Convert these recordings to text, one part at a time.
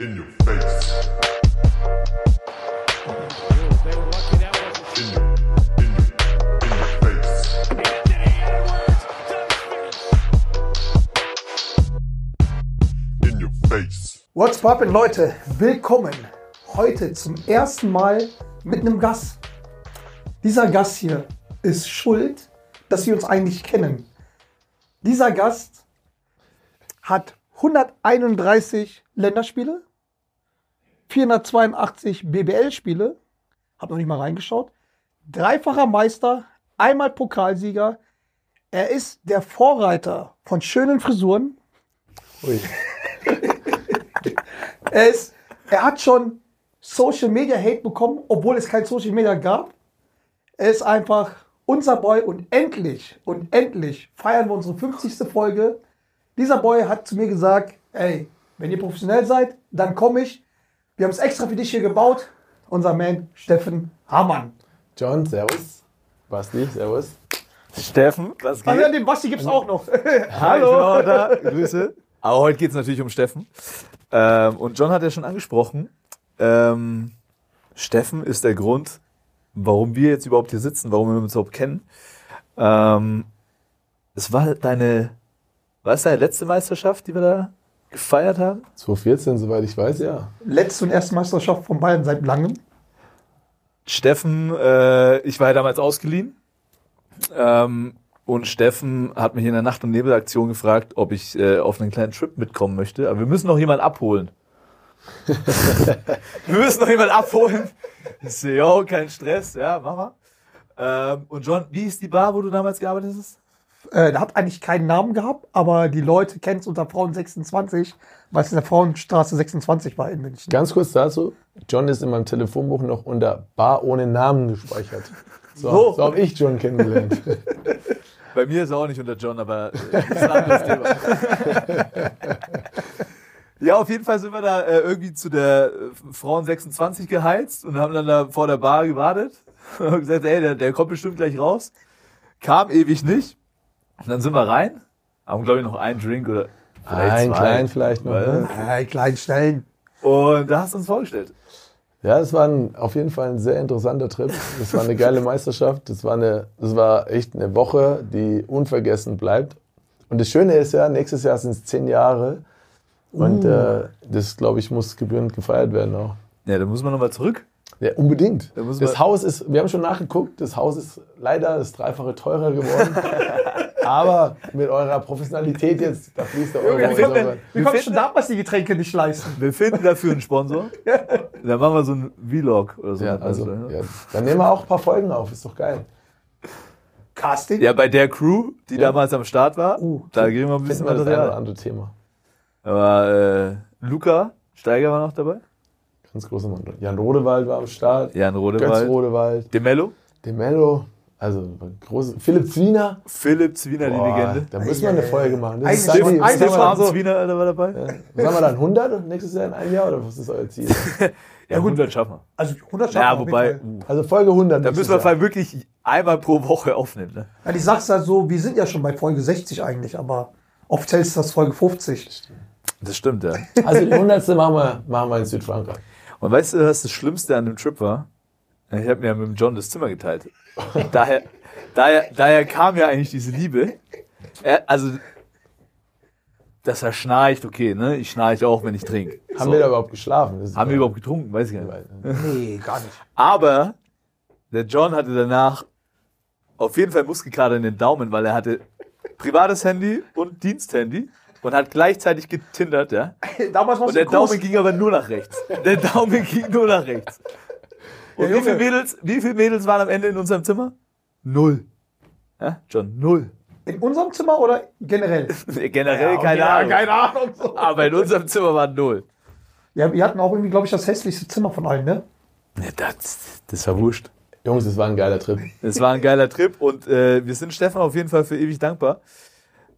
In your face. What's poppin', Leute? Willkommen heute zum ersten Mal mit einem Gast. Dieser Gast hier ist schuld, dass wir uns eigentlich kennen. Dieser Gast hat 131 Länderspiele, 482 BBL-Spiele, hab noch nicht mal reingeschaut, dreifacher Meister, einmal Pokalsieger. Er ist der Vorreiter von schönen Frisuren, Ui. Er, ist, er hat schon Social Media Hate bekommen, obwohl es kein Social Media gab. Er ist einfach unser Boy und endlich, und endlich feiern wir unsere 50. Folge. Dieser Boy hat zu mir gesagt, ey, wenn ihr professionell seid, dann komme ich. Wir haben es extra für dich hier gebaut. Unser Man Steffen Hamann. John, servus. Basti, servus. Steffen, was Also geht? den Basti gibt's auch noch. Hallo. Auch da. Grüße. Aber heute geht es natürlich um Steffen. Ähm, und John hat ja schon angesprochen, ähm, Steffen ist der Grund, warum wir jetzt überhaupt hier sitzen, warum wir uns überhaupt kennen. Ähm, es war deine, war es deine letzte Meisterschaft, die wir da gefeiert haben? 2014, soweit ich weiß, ja. Letzte und erste Meisterschaft von Bayern seit langem. Steffen, äh, ich war ja damals ausgeliehen. Ähm, und Steffen hat mich in der Nacht- und Nebelaktion gefragt, ob ich äh, auf einen kleinen Trip mitkommen möchte. Aber wir müssen noch jemanden abholen. wir müssen noch jemanden abholen. Ich so, yo, kein Stress, ja, mach mal. Ähm, und John, wie ist die Bar, wo du damals gearbeitet hast? Äh, der hat eigentlich keinen Namen gehabt, aber die Leute kennen es unter Frauen 26, weil es in der Frauenstraße 26 war in München. Ganz kurz dazu. John ist in meinem Telefonbuch noch unter Bar ohne Namen gespeichert. So, So. so, habe ich John kennengelernt. Bei mir ist er auch nicht unter John, aber äh, das ist ein anderes Thema. Ja, auf jeden Fall sind wir da äh, irgendwie zu der äh, Frauen 26 geheizt und haben dann da vor der Bar gewartet und haben gesagt, ey, der, der kommt bestimmt gleich raus. Kam ewig nicht. Und dann sind wir rein, haben glaube ich noch einen Drink oder vielleicht Ein zwei. klein vielleicht noch. Ne? Ja, kleinen Stellen. Und da hast du uns vorgestellt. Ja, das war ein, auf jeden Fall ein sehr interessanter Trip. Das war eine geile Meisterschaft. Das war, eine, das war echt eine Woche, die unvergessen bleibt. Und das Schöne ist ja, nächstes Jahr sind es zehn Jahre. Und äh, das, glaube ich, muss gebührend gefeiert werden auch. Ja, da muss man nochmal zurück. Ja, unbedingt. Da muss Das Haus ist, wir haben schon nachgeguckt, das Haus ist leider das Dreifache teurer geworden. Aber mit eurer Professionalität jetzt, da fließt der Euro. Wir konnten, so. wir konnten schon damals die Getränke nicht leisten. Wir finden dafür einen Sponsor. Dann machen wir so einen Vlog oder so. Ja, also, ja. ja, dann nehmen wir auch ein paar Folgen auf, ist doch geil. Casting? ja, bei der Crew, die Ja. damals am Start war, Uh, da kriegen wir ein bisschen Finden wir das eine oder andere Thema. Aber äh, Luca Steiger war noch dabei. Ganz großer Mann. Jan Rodewald war am Start. Jan Götz Rodewald. Rodewald. Demello. Demello. Also große. Philipp Zwiener. Philipp Zwiener, die Boah, Legende. Da müssen wir eine Folge machen. Das Ein ist Stefan- ein Stefan, Stefan Zwiener Alter, war dabei. ja. Was haben wir dann? 100 nächstes Jahr in einem Jahr? Oder was ist euer Ziel? Ja, 100 schaffen wir. Also 100 Ja, schaffen wir auf wobei. Also Folge 100. da müssen wir Jahr. vor allem wirklich einmal pro Woche aufnehmen. Ne? Ja, ich sag's ja so, wir sind ja schon bei Folge 60 eigentlich, aber offiziell ist das Folge 50. Das stimmt, ja. Also die 100. machen wir, machen wir in Südfrankreich. Und weißt du, was das Schlimmste an dem Trip war? Ich habe mir ja mit dem John das Zimmer geteilt. daher, daher, daher kam ja eigentlich diese Liebe. Er, also, dass er schnarcht, okay, ne? Ich schnarche auch, wenn ich trinke. Haben So. wir da überhaupt geschlafen? Haben wir überhaupt getrunken? Weiß ich gar nicht. Nee, gar nicht. Aber der John hatte danach auf jeden Fall Muskelkater in den Daumen, weil er hatte privates Handy und Diensthandy und hat gleichzeitig getindert, ja. Damals Und der Daumen ging aber nur nach rechts. Der Daumen ging nur nach rechts. Und Ja, wie viele. Mädels, wie viele Mädels waren am Ende in unserem Zimmer? Null. Ja, John, null. In unserem Zimmer oder generell? Generell okay, keine ja, Ahnung. Keine Ahnung. So. Aber in unserem Zimmer waren null. Ja, wir hatten auch irgendwie, glaube ich, das hässlichste Zimmer von allen, ne? Ja, das, das war wurscht. Jungs, das war ein geiler Trip. Es war ein geiler Trip und äh, wir sind Stefan auf jeden Fall für ewig dankbar,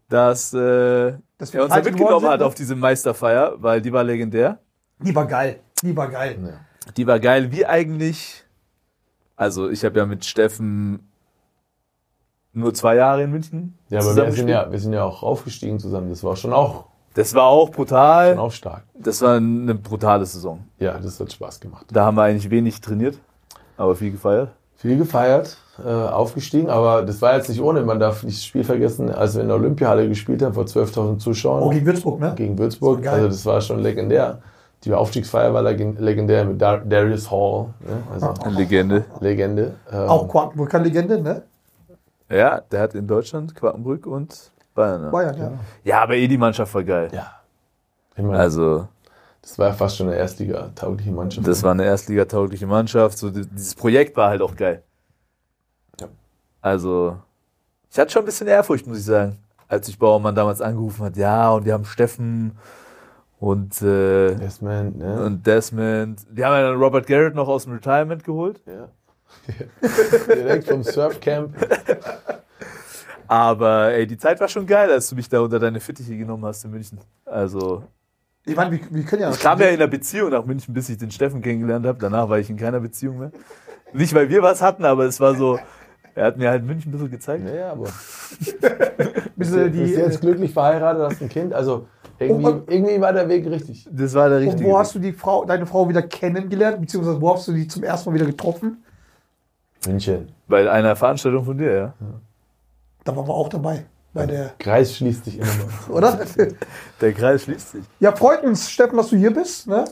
dass, äh, Dass wir er uns mitgenommen sind, hat ne? auf diese Meisterfeier, weil die war legendär. Die war geil. Die war geil. Die war geil. Wie eigentlich, also ich habe ja mit Steffen nur zwei Jahre in München Ja, aber wir sind ja, wir sind ja auch aufgestiegen zusammen. Das war schon auch Das war auch brutal. Auch stark. Das war eine brutale Saison. Ja, das hat Spaß gemacht. Da haben wir eigentlich wenig trainiert, aber viel gefeiert. Viel gefeiert, äh, aufgestiegen, aber das war jetzt nicht ohne. Man darf nicht das Spiel vergessen, als wir in der Olympiahalle gespielt haben vor 12.000 Zuschauern Oh, gegen Würzburg, ne? gegen Würzburg. Das also das war schon legendär. Die Aufstiegsfeier war leg- legendär mit Dar Darius Hall, ne? also Eine Legende. Legende. Ähm, Auch Quakenbrücker Legende, ne? Ja, der hat in Deutschland Quakenbrück und Bayern. ne? Bayern, ja. Ja, aber eh die Mannschaft war geil. Ja. Ich meine, Also, das war ja fast schon eine Erstliga-taugliche Mannschaft. das war eine Erstliga-taugliche Mannschaft. So, die- dieses Projekt war halt auch geil. Ja. Also, ich hatte schon ein bisschen Ehrfurcht, muss ich sagen, als sich Bauermann damals angerufen hat. Ja, und wir haben Steffen und, äh, Desmond, ne? und Desmond. Wir haben ja dann Robert Garrett noch aus dem Retirement geholt. ja. Direkt vom Surfcamp. Aber ey, die Zeit war schon geil, als du mich da unter deine Fittiche genommen hast in München. Also, Ich meine, wir, wir können ja. ich kam ja in einer Beziehung nach München, bis ich den Steffen kennengelernt habe. Danach war ich in keiner Beziehung mehr. Nicht, weil wir was hatten, aber es war so, er hat mir halt München ein bisschen gezeigt. Naja, aber Bist du du bist die, jetzt glücklich verheiratet, hast ein Kind. Also irgendwie, Und- irgendwie war der Weg richtig. Das war der und richtige. wo Weg. hast du die Frau, deine Frau wieder kennengelernt, beziehungsweise wo hast du die zum ersten Mal wieder getroffen? München. Bei einer Veranstaltung von dir, ja. Da waren wir auch dabei. Bei der, Kreis schließt sich immer noch. oder? Der Kreis schließt sich. Ja, freut uns, Steffen, dass du hier bist. Ne?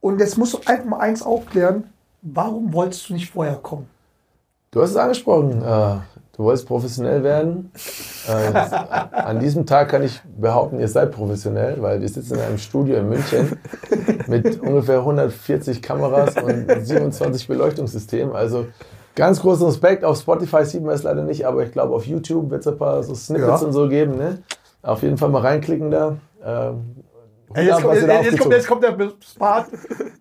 Und jetzt musst du einfach mal eins aufklären. Warum wolltest du nicht vorher kommen? Du hast es angesprochen. Äh, du wolltest professionell werden. An diesem Tag kann ich behaupten, ihr seid professionell, weil wir sitzen in einem Studio in München mit ungefähr 140 Kameras und 27 Beleuchtungssystemen. Also ganz großen Respekt. Auf Spotify sieht man es leider nicht, aber ich glaube, auf YouTube wird es ein paar so Snippets Ja. und so geben. Ne? Auf jeden Fall mal reinklicken da. Ähm, Ey, jetzt, ab, kommt, jetzt, jetzt, kommt, jetzt kommt der Part.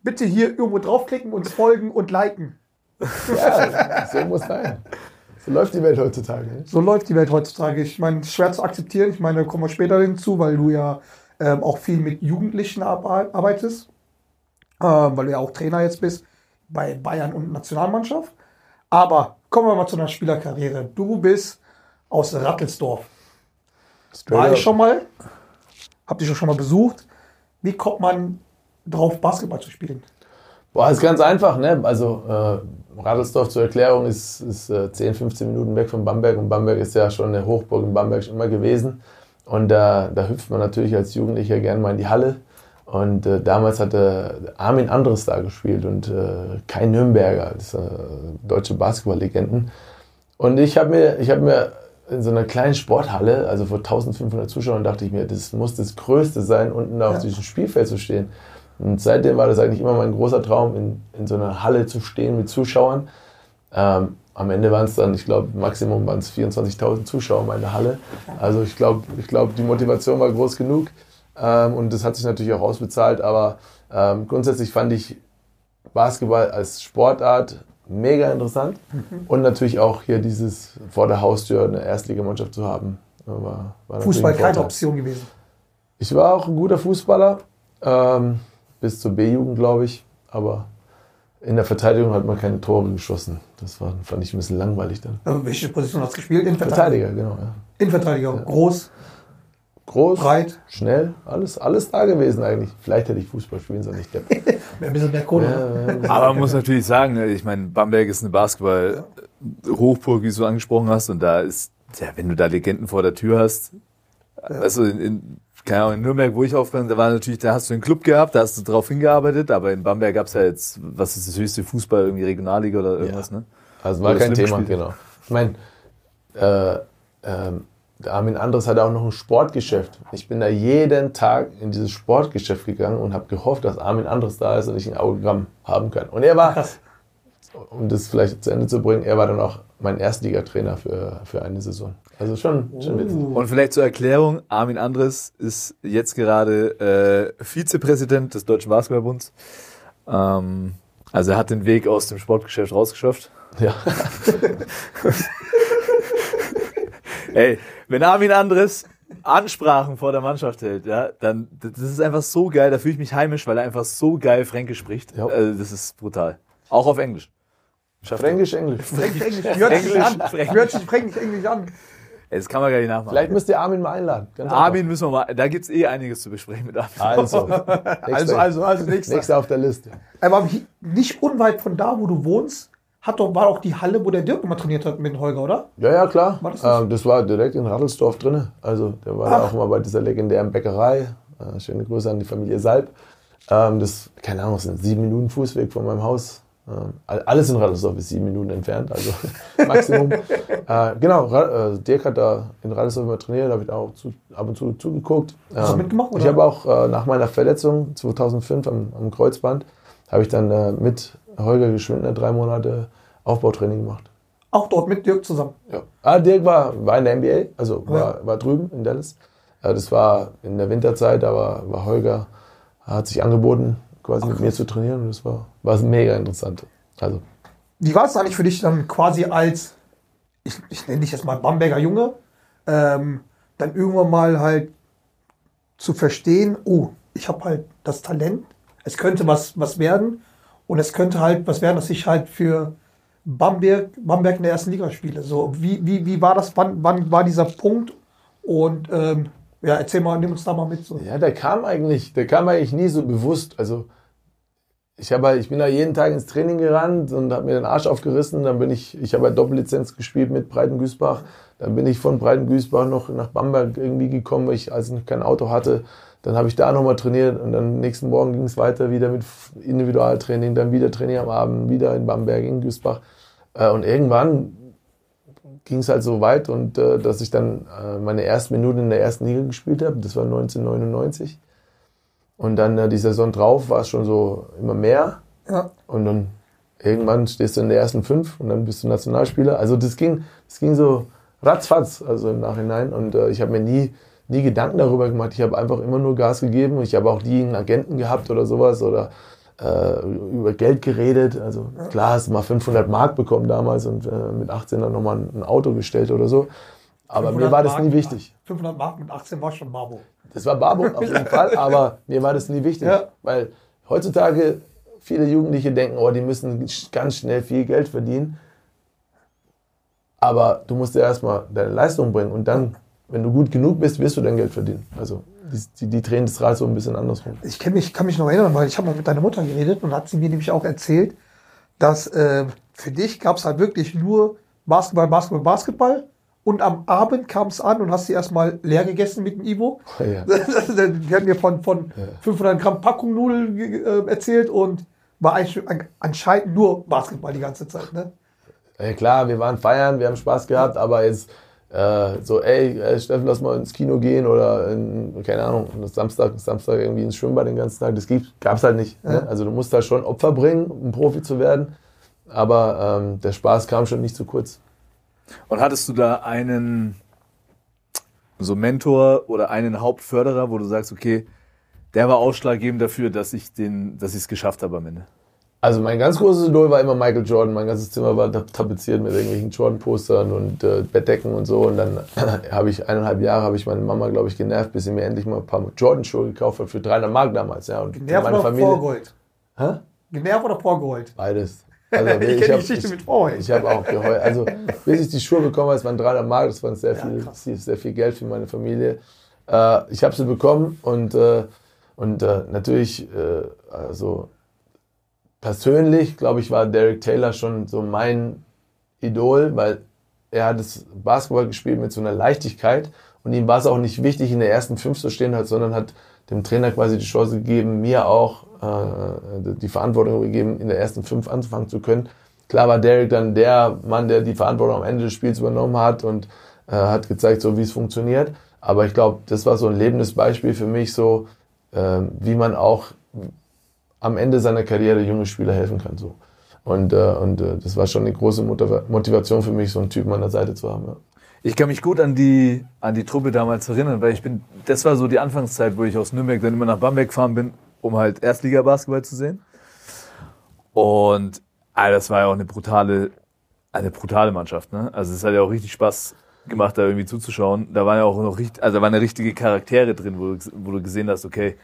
Bitte hier irgendwo draufklicken, uns folgen und liken. Ja, so muss sein. So läuft die Welt heutzutage. So läuft die Welt heutzutage. Ich meine, schwer zu akzeptieren. Ich meine, da kommen wir später hinzu, weil du ja ähm, auch viel mit Jugendlichen arbe- arbeitest. Ähm, weil du ja auch Trainer jetzt bist bei Bayern und Nationalmannschaft. Aber kommen wir mal zu deiner Spielerkarriere. Du bist aus Rattelsdorf. War Straight ich up. schon mal? Hab dich schon mal besucht. Wie kommt man drauf, Basketball zu spielen? Boah, ist ganz einfach, ne? Also äh, Radelsdorf zur Erklärung ist, ist äh, 10, 15 Minuten weg von Bamberg und Bamberg ist ja schon eine Hochburg in Bamberg schon immer gewesen. Und da, da hüpft man natürlich als Jugendlicher gerne mal in die Halle. Und äh, damals hatte Armin Andres da gespielt und äh, Kai Nürnberger, das, äh, deutsche Basketballlegenden. Und ich habe mir, ich habe mir in so einer kleinen Sporthalle, also vor 1500 Zuschauern, dachte ich mir, das muss das Größte sein, unten da auf Ja. diesem Spielfeld zu stehen. Und seitdem war das eigentlich immer mein großer Traum, in, in so einer Halle zu stehen mit Zuschauern. Ähm, am Ende waren es dann, ich glaube, Maximum waren es 24.000 Zuschauer in meiner Halle. Also ich glaube, ich glaub, die Motivation war groß genug. Ähm, und das hat sich natürlich auch ausbezahlt. Aber ähm, grundsätzlich fand ich Basketball als Sportart mega interessant. Und natürlich auch hier dieses vor der Haustür eine Erstligamannschaft zu haben. War, war natürlich Fußball ein keine. Option gewesen. Ich war auch ein guter Fußballer, ähm, bis zur B-Jugend, glaube ich. Aber in der Verteidigung hat man keine Tore geschossen. Das war, fand ich ein bisschen langweilig dann. Also, welche Position hast du gespielt? Innenverteidiger. Verteidiger, genau. Ja. Innenverteidiger. Groß, Groß, breit. schnell, alles, alles da gewesen eigentlich. Vielleicht hätte ich Fußball spielen sollen, nicht der. Ein bisschen mehr Kohle. Ja, ja, Aber man muss natürlich sagen, ne, ich meine, Bamberg ist eine Basketball-Hochburg, wie du angesprochen hast, und da ist, ja, wenn du da Legenden vor der Tür hast, du, in, in, keine Ahnung, in Nürnberg, wo ich aufgehört da war natürlich, da hast du einen Club gehabt, da hast du drauf hingearbeitet, aber in Bamberg gab es ja jetzt, was ist das höchste Fußball, irgendwie Regionalliga oder irgendwas, ne? Also war Wo kein Thema, genau. Ich meine, äh, ähm, Armin Andres hatte auch noch ein Sportgeschäft. Ich bin da jeden Tag in dieses Sportgeschäft gegangen und habe gehofft, dass Armin Andres da ist und ich ein Autogramm haben kann. Und er war. um das vielleicht zu Ende zu bringen, er war dann auch mein Erstligatrainer für, für eine Saison. Also schon, schon witzig. Und vielleicht zur Erklärung, Armin Andres ist jetzt gerade äh, Vizepräsident des Deutschen Basketballbunds. Ähm, also er hat den Weg aus dem Sportgeschäft rausgeschafft. Ja. Ey, wenn Armin Andres Ansprachen vor der Mannschaft hält, ja, dann das ist einfach so geil, da fühle ich mich heimisch, weil er einfach so geil Fränkisch spricht. Ja. Also, das ist brutal. Auch auf Englisch. Schafft er. Fränkisch, Englisch. Fränkisch, Englisch. Hört sich Englisch, an. Fränkisch. Hört sich Fränkisch, Englisch an. Das kann man gar nicht nachmachen. Vielleicht müsst ihr Armin mal einladen. Ganz Armin müssen wir mal, da gibt's eh einiges zu besprechen mit Armin. einfach. Also, Also, nächster, also, also nächster. nächster auf der Liste. Aber nicht unweit von da, wo du wohnst, hat doch, war auch die Halle, wo der Dirk immer trainiert hat mit Holger, oder? Ja, ja, klar. War das ähm, das war direkt in Radelsdorf drin. Also, der war da Ach. auch immer bei dieser legendären Bäckerei. Äh, schöne Grüße an die Familie Salb. Ähm, das, keine Ahnung, das sind sieben Minuten Fußweg von meinem Haus. All- alles in Radelsdorf ist sieben Minuten entfernt, also Maximum. äh, genau, äh, Dirk hat da in Radelsdorf immer trainiert, habe ich auch zu, ab und zu zugeguckt. Hast du Ähm, mitgemacht, Ich oder? habe auch äh, nach meiner Verletzung 2005 am, am Kreuzband, habe ich dann äh, mit Holger Geschwindner drei Monate Aufbautraining gemacht. Auch dort mit Dirk zusammen. Ja. Ah, Dirk war, war in der NBA, also war, war drüben in Dallas. Äh, Das war in der Winterzeit, da war, war Holger, hat sich angeboten, quasi mit mir zu trainieren und das war, war mega interessant. Also, Wie war es eigentlich für dich dann quasi als, ich, ich nenne dich jetzt mal Bamberger Junge, ähm, dann irgendwann mal halt zu verstehen, oh, ich habe halt das Talent, es könnte was, was werden und es könnte halt was werden, dass ich halt für Bamberg, Bamberg in der ersten Liga spiele. So, wie, wie, wie war das, wann, wann war dieser Punkt und ähm, ja, erzähl mal, nimm uns da mal mit. So. ja, der kam eigentlich, der kam eigentlich nie so bewusst. Also, ich, habe halt, ich bin da jeden Tag ins Training gerannt und habe mir den Arsch aufgerissen. Dann bin ich, ich habe halt Doppellizenz gespielt mit Breitengüßbach. Dann bin ich von Breitengüßbach noch nach Bamberg irgendwie gekommen, weil ich als ich kein Auto hatte. Dann habe ich da nochmal trainiert und dann nächsten Morgen ging es weiter wieder mit Individualtraining, dann wieder Training am Abend, wieder in Bamberg, in Güßbach. Äh, Und irgendwann ging es halt so weit und äh, dass ich dann äh, meine ersten Minuten in der ersten Liga gespielt habe. Das war 1999. Und dann äh, die Saison drauf war es schon so immer mehr. Ja. Und dann irgendwann stehst du in der ersten fünf und dann bist du Nationalspieler. Also das ging, das ging so ratzfatz, also im Nachhinein. Und äh, ich habe mir nie, nie Gedanken darüber gemacht. Ich habe einfach immer nur Gas gegeben. Ich habe auch nie einen Agenten gehabt oder sowas oder äh, über Geld geredet. Also klar, hast du mal 500 Mark bekommen damals und äh, mit 18 dann nochmal ein, Auto gestellt oder so. Aber mir 500 war das Mark- nie wichtig. 500 Mark mit 18 war schon Marbo. Das war Barbo auf jeden Fall, aber mir war das nie wichtig. Ja. Weil heutzutage viele Jugendliche denken, oh, die müssen ganz schnell viel Geld verdienen. Aber du musst ja erstmal deine Leistung bringen und dann, wenn du gut genug bist, wirst du dein Geld verdienen. Also die, die, die drehen das Rad so ein bisschen andersrum. ich kenn mich, kann mich noch erinnern, weil ich habe mal mit deiner Mutter geredet und hat sie mir nämlich auch erzählt, dass äh, für dich gab es halt wirklich nur Basketball, Basketball, Basketball und am Abend kam es an und hast sie erstmal leer gegessen mit dem Ivo. Ja. Die hat mir von, von 500 Gramm Packung Nudeln äh, erzählt und war eigentlich an- anscheinend nur Basketball die ganze Zeit. Ne? Ja, klar, wir waren feiern, wir haben Spaß gehabt, aber jetzt äh, so, ey, ey, Steffen, lass mal ins Kino gehen oder in, keine Ahnung, Samstag, Samstag irgendwie ins Schwimmbad den ganzen Tag, das gab es halt nicht. Ne? Also du musst da schon Opfer bringen, um Profi zu werden, aber ähm, der Spaß kam schon nicht zu kurz. Und hattest du da einen so Mentor oder einen Hauptförderer, wo du sagst, okay, der war ausschlaggebend dafür, dass ich den, dass ich es geschafft habe am Ende. Also mein ganz großes Idol war immer Michael Jordan. Mein ganzes Zimmer war tap- tapeziert mit irgendwelchen Jordan-Postern und äh, Bettdecken und so. Und dann habe ich eineinhalb Jahre habe ich meine Mama, glaube ich, genervt, bis sie mir endlich mal ein paar Jordan-Schuhe gekauft hat für 300 Mark damals. Ja, und Genervt meine oder Familie. vorgeholt? Hä? Genervt oder vorgeholt? Beides. Also, Ich kenne die Geschichte ich- mit vorholt. Ich habe auch geheult. Also, bis ich die Schuhe bekommen habe, es waren 300 Mark, das war sehr viel, krass. sehr viel Geld für meine Familie. Äh, ich habe sie bekommen und, äh, und äh, natürlich, äh, also persönlich, glaube ich, war Derek Taylor schon so mein Idol, weil er hat das Basketball gespielt mit so einer Leichtigkeit und ihm war es auch nicht wichtig, in der ersten Fünf zu stehen, hat, sondern hat dem Trainer quasi die Chance gegeben, mir auch äh, die Verantwortung gegeben, in der ersten Fünf anfangen zu können. Klar war Derek dann der Mann, der die Verantwortung am Ende des Spiels übernommen hat und äh, hat gezeigt, so wie es funktioniert. Aber ich glaube, das war so ein lebendes Beispiel für mich, so äh, wie man auch am Ende seiner Karriere junge Spieler helfen kann. So. Und, äh, und äh, das war schon eine große Motiva- Motivation für mich, so einen Typen an der Seite zu haben. Ja. Ich kann mich gut an die, an die Truppe damals erinnern, weil ich bin, das war so die Anfangszeit, wo ich aus Nürnberg dann immer nach Bamberg gefahren bin, um halt Erstliga-Basketball zu sehen. Und ah, das war ja auch eine brutale, eine brutale Mannschaft. Ne? Also es hat ja auch richtig Spaß gemacht, da irgendwie zuzuschauen. Da waren ja auch noch richtig, also da waren ja richtige Charaktere drin, wo du, wo du gesehen hast, okay,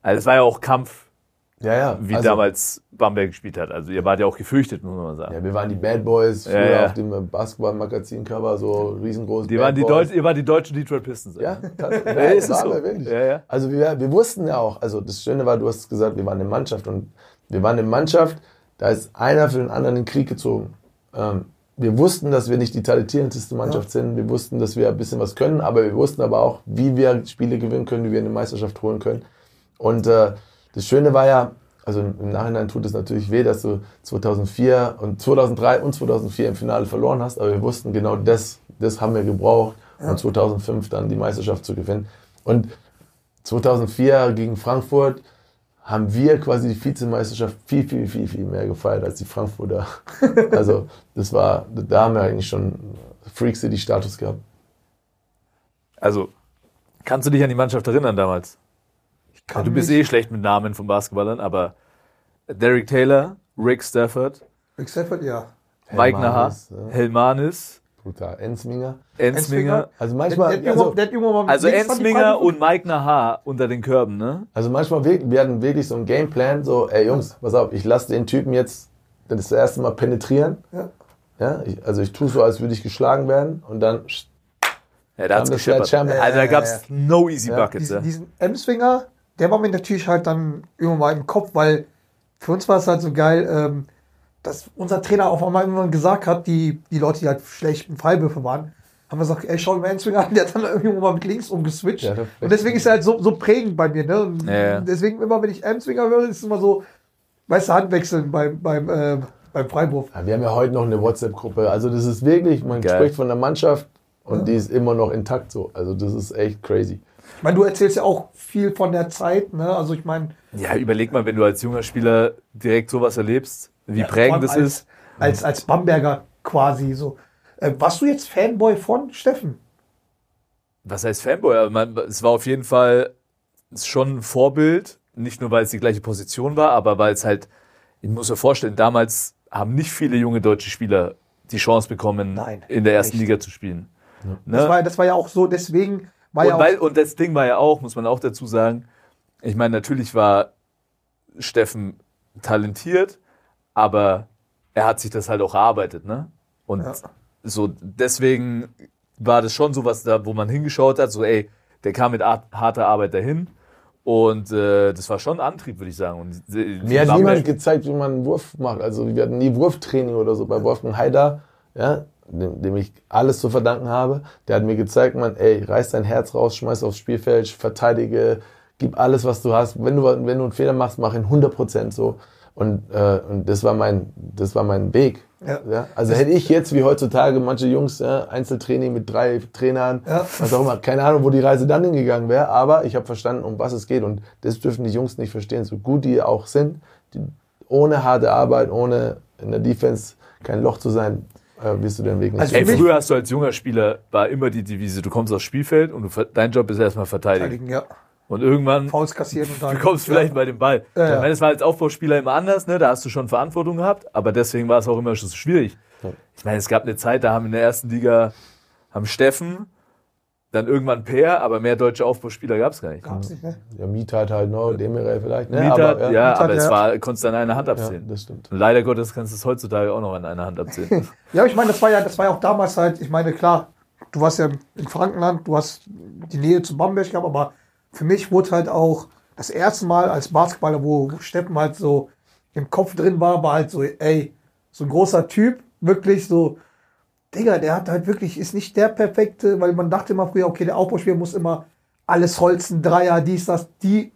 also es war ja auch Kampf Ja, ja. wie Also- damals Bamberg gespielt hat. Also ihr wart ja auch gefürchtet, muss man sagen. Ja, wir waren die Bad Boys, früher ja. auf dem Basketball-Magazin-Cover, so riesengroß. Die Bad waren die Boys. Ihr wart die deutschen Detroit Pistons. Ja, das, Ja, ja, ist waren so. wirklich. Ja, ja. Also wir, wir wussten ja auch, also das Schöne war, du hast gesagt, wir waren eine Mannschaft und wir waren eine Mannschaft, da ist einer für den anderen in den Krieg gezogen. Ähm, wir wussten, dass wir nicht die talentierendste Mannschaft sind, wir wussten, dass wir ein bisschen was können, aber wir wussten aber auch, wie wir Spiele gewinnen können, wie wir eine Meisterschaft holen können. Und äh, das Schöne war ja, also im Nachhinein tut es natürlich weh, dass du 2004 und 2003 und 2004 im Finale verloren hast, aber wir wussten genau das, das haben wir gebraucht, um 2005 dann die Meisterschaft zu gewinnen. Und 2004 gegen Frankfurt haben wir quasi die Vizemeisterschaft viel, viel, viel, viel mehr gefeiert als die Frankfurter. Also das war, da haben wir eigentlich schon Freak City Status gehabt. Also, kannst du dich an die Mannschaft erinnern damals? Kann Ja, du bist eh schlecht mit Namen von Basketballern, aber Derek Taylor, Rick Stafford, Rick Stafford, ja. Mike Naha, Helmanis, ja. Helmanis, Brutal. Ensminger. Ensminger. Also Der, manchmal, der, also, also, der Also Ensminger und Mike Naha unter den Körben, ne? also manchmal, wir, wir hatten wirklich so einen Gameplan, so, ey Jungs, pass auf, ich lasse den Typen jetzt das erste Mal penetrieren. Ja. Ja, ich, also ich tue so, als würde ich geschlagen werden und dann Ja, da hat's geschippert. Also da gab's ja, no easy Ja, buckets, ja. diesen, diesen M-Swinger, der war mir natürlich halt dann irgendwann mal im Kopf, weil für uns war es halt so geil, ähm, dass unser Trainer auf einmal immer gesagt hat, die, die Leute, die halt schlechten Freiwürfe waren, haben wir gesagt, ey, schau mal M-Swinger an, der hat dann irgendwann mal mit links umgeswitcht. Ja, und deswegen ist er halt so, so prägend bei mir, ne? Und Ja, ja. deswegen immer, wenn ich M-Swinger höre, ist es immer so, weißt du, Handwechseln beim, beim, äh, beim Freiwurf. Ja, wir haben ja heute noch eine WhatsApp-Gruppe. Also das ist wirklich, man Geil. spricht von der Mannschaft und die ist immer noch intakt so. Also das ist echt crazy. Ich meine, du erzählst ja auch viel von der Zeit, ne? Also ich meine, Ja, überleg mal, wenn du als junger Spieler direkt sowas erlebst, wie Ja, prägend das allem ist. Als, als Bamberger quasi so. Äh, warst du jetzt Fanboy von Steffen? Was heißt Fanboy? Aber man, es war auf jeden Fall schon ein Vorbild, nicht nur weil es die gleiche Position war, aber weil es halt, ich muss mir vorstellen, damals haben nicht viele junge deutsche Spieler die Chance bekommen, Nein, in der ersten echt. Liga zu spielen. Ne? Das, war, das war ja auch so, deswegen war ja und, auch. weil, und das Ding war ja auch, muss man auch dazu sagen, ich meine, natürlich war Steffen talentiert, aber er hat sich das halt auch erarbeitet, ne? Und Ja. so deswegen war das schon so was da, wo man hingeschaut hat, so ey, der kam mit ar- harter Arbeit dahin und äh, das war schon ein Antrieb, würde ich sagen. Und, äh, Mir hat niemand gezeigt, wie man einen Wurf macht. Also wir hatten nie Wurftraining oder so. Bei Wolfgang Haider, ja, dem, dem ich alles zu verdanken habe, der hat mir gezeigt, man, ey, reiß dein Herz raus, schmeiß aufs Spielfeld, verteidige, gib alles, was du hast. Wenn du, wenn du einen Fehler machst, mach ihn 100% so. Und, äh, und das war mein, das war mein Weg. Ja. Ja. Also hätte ich jetzt wie heutzutage manche Jungs ja, Einzeltraining mit drei Trainern, Ja. was auch immer, keine Ahnung, wo die Reise dann hingegangen wäre, aber ich habe verstanden, um was es geht und das dürfen die Jungs nicht verstehen, so gut die auch sind, die, ohne harte Arbeit, ohne in der Defense kein Loch zu sein, wirst du den Weg nicht Also Ey, früher hast du als junger Spieler war immer die Devise, du kommst aufs Spielfeld und du, dein Job ist erstmal verteidigen. Verteidigen, ja. Und irgendwann Fouls kassieren und dann. Du kommst vielleicht bei dem Ball. Ja, ja. Ich meine, das war als Aufbauspieler immer anders, ne? Da hast du schon Verantwortung gehabt, aber deswegen war es auch immer schon so schwierig. Ich meine, es gab eine Zeit, da haben in der ersten Liga haben Steffen, dann irgendwann Peer, aber mehr deutsche Aufbauspieler gab es gar nicht. Gab's nicht, ne? Ja, Mietat halt noch, Demirel vielleicht. Ne? Mieter, aber, ja, Mieter, aber es ja. war, konntest du an einer Hand ja, abzählen. das stimmt. Und leider Gottes kannst du es heutzutage auch noch an einer Hand abzählen. Ja, ich meine, das war ja, das war ja auch damals halt, ich meine, klar, du warst ja in Frankenland, du hast die Nähe zu Bamberg gehabt, aber für mich wurde halt auch das erste Mal als Basketballer, wo Steppen halt so im Kopf drin war, war halt so, ey, so ein großer Typ, wirklich so, Digga, der hat halt wirklich, ist nicht der perfekte, weil man dachte immer früher, okay, der Aufbauspieler muss immer alles holzen, Dreier, dies, das, die,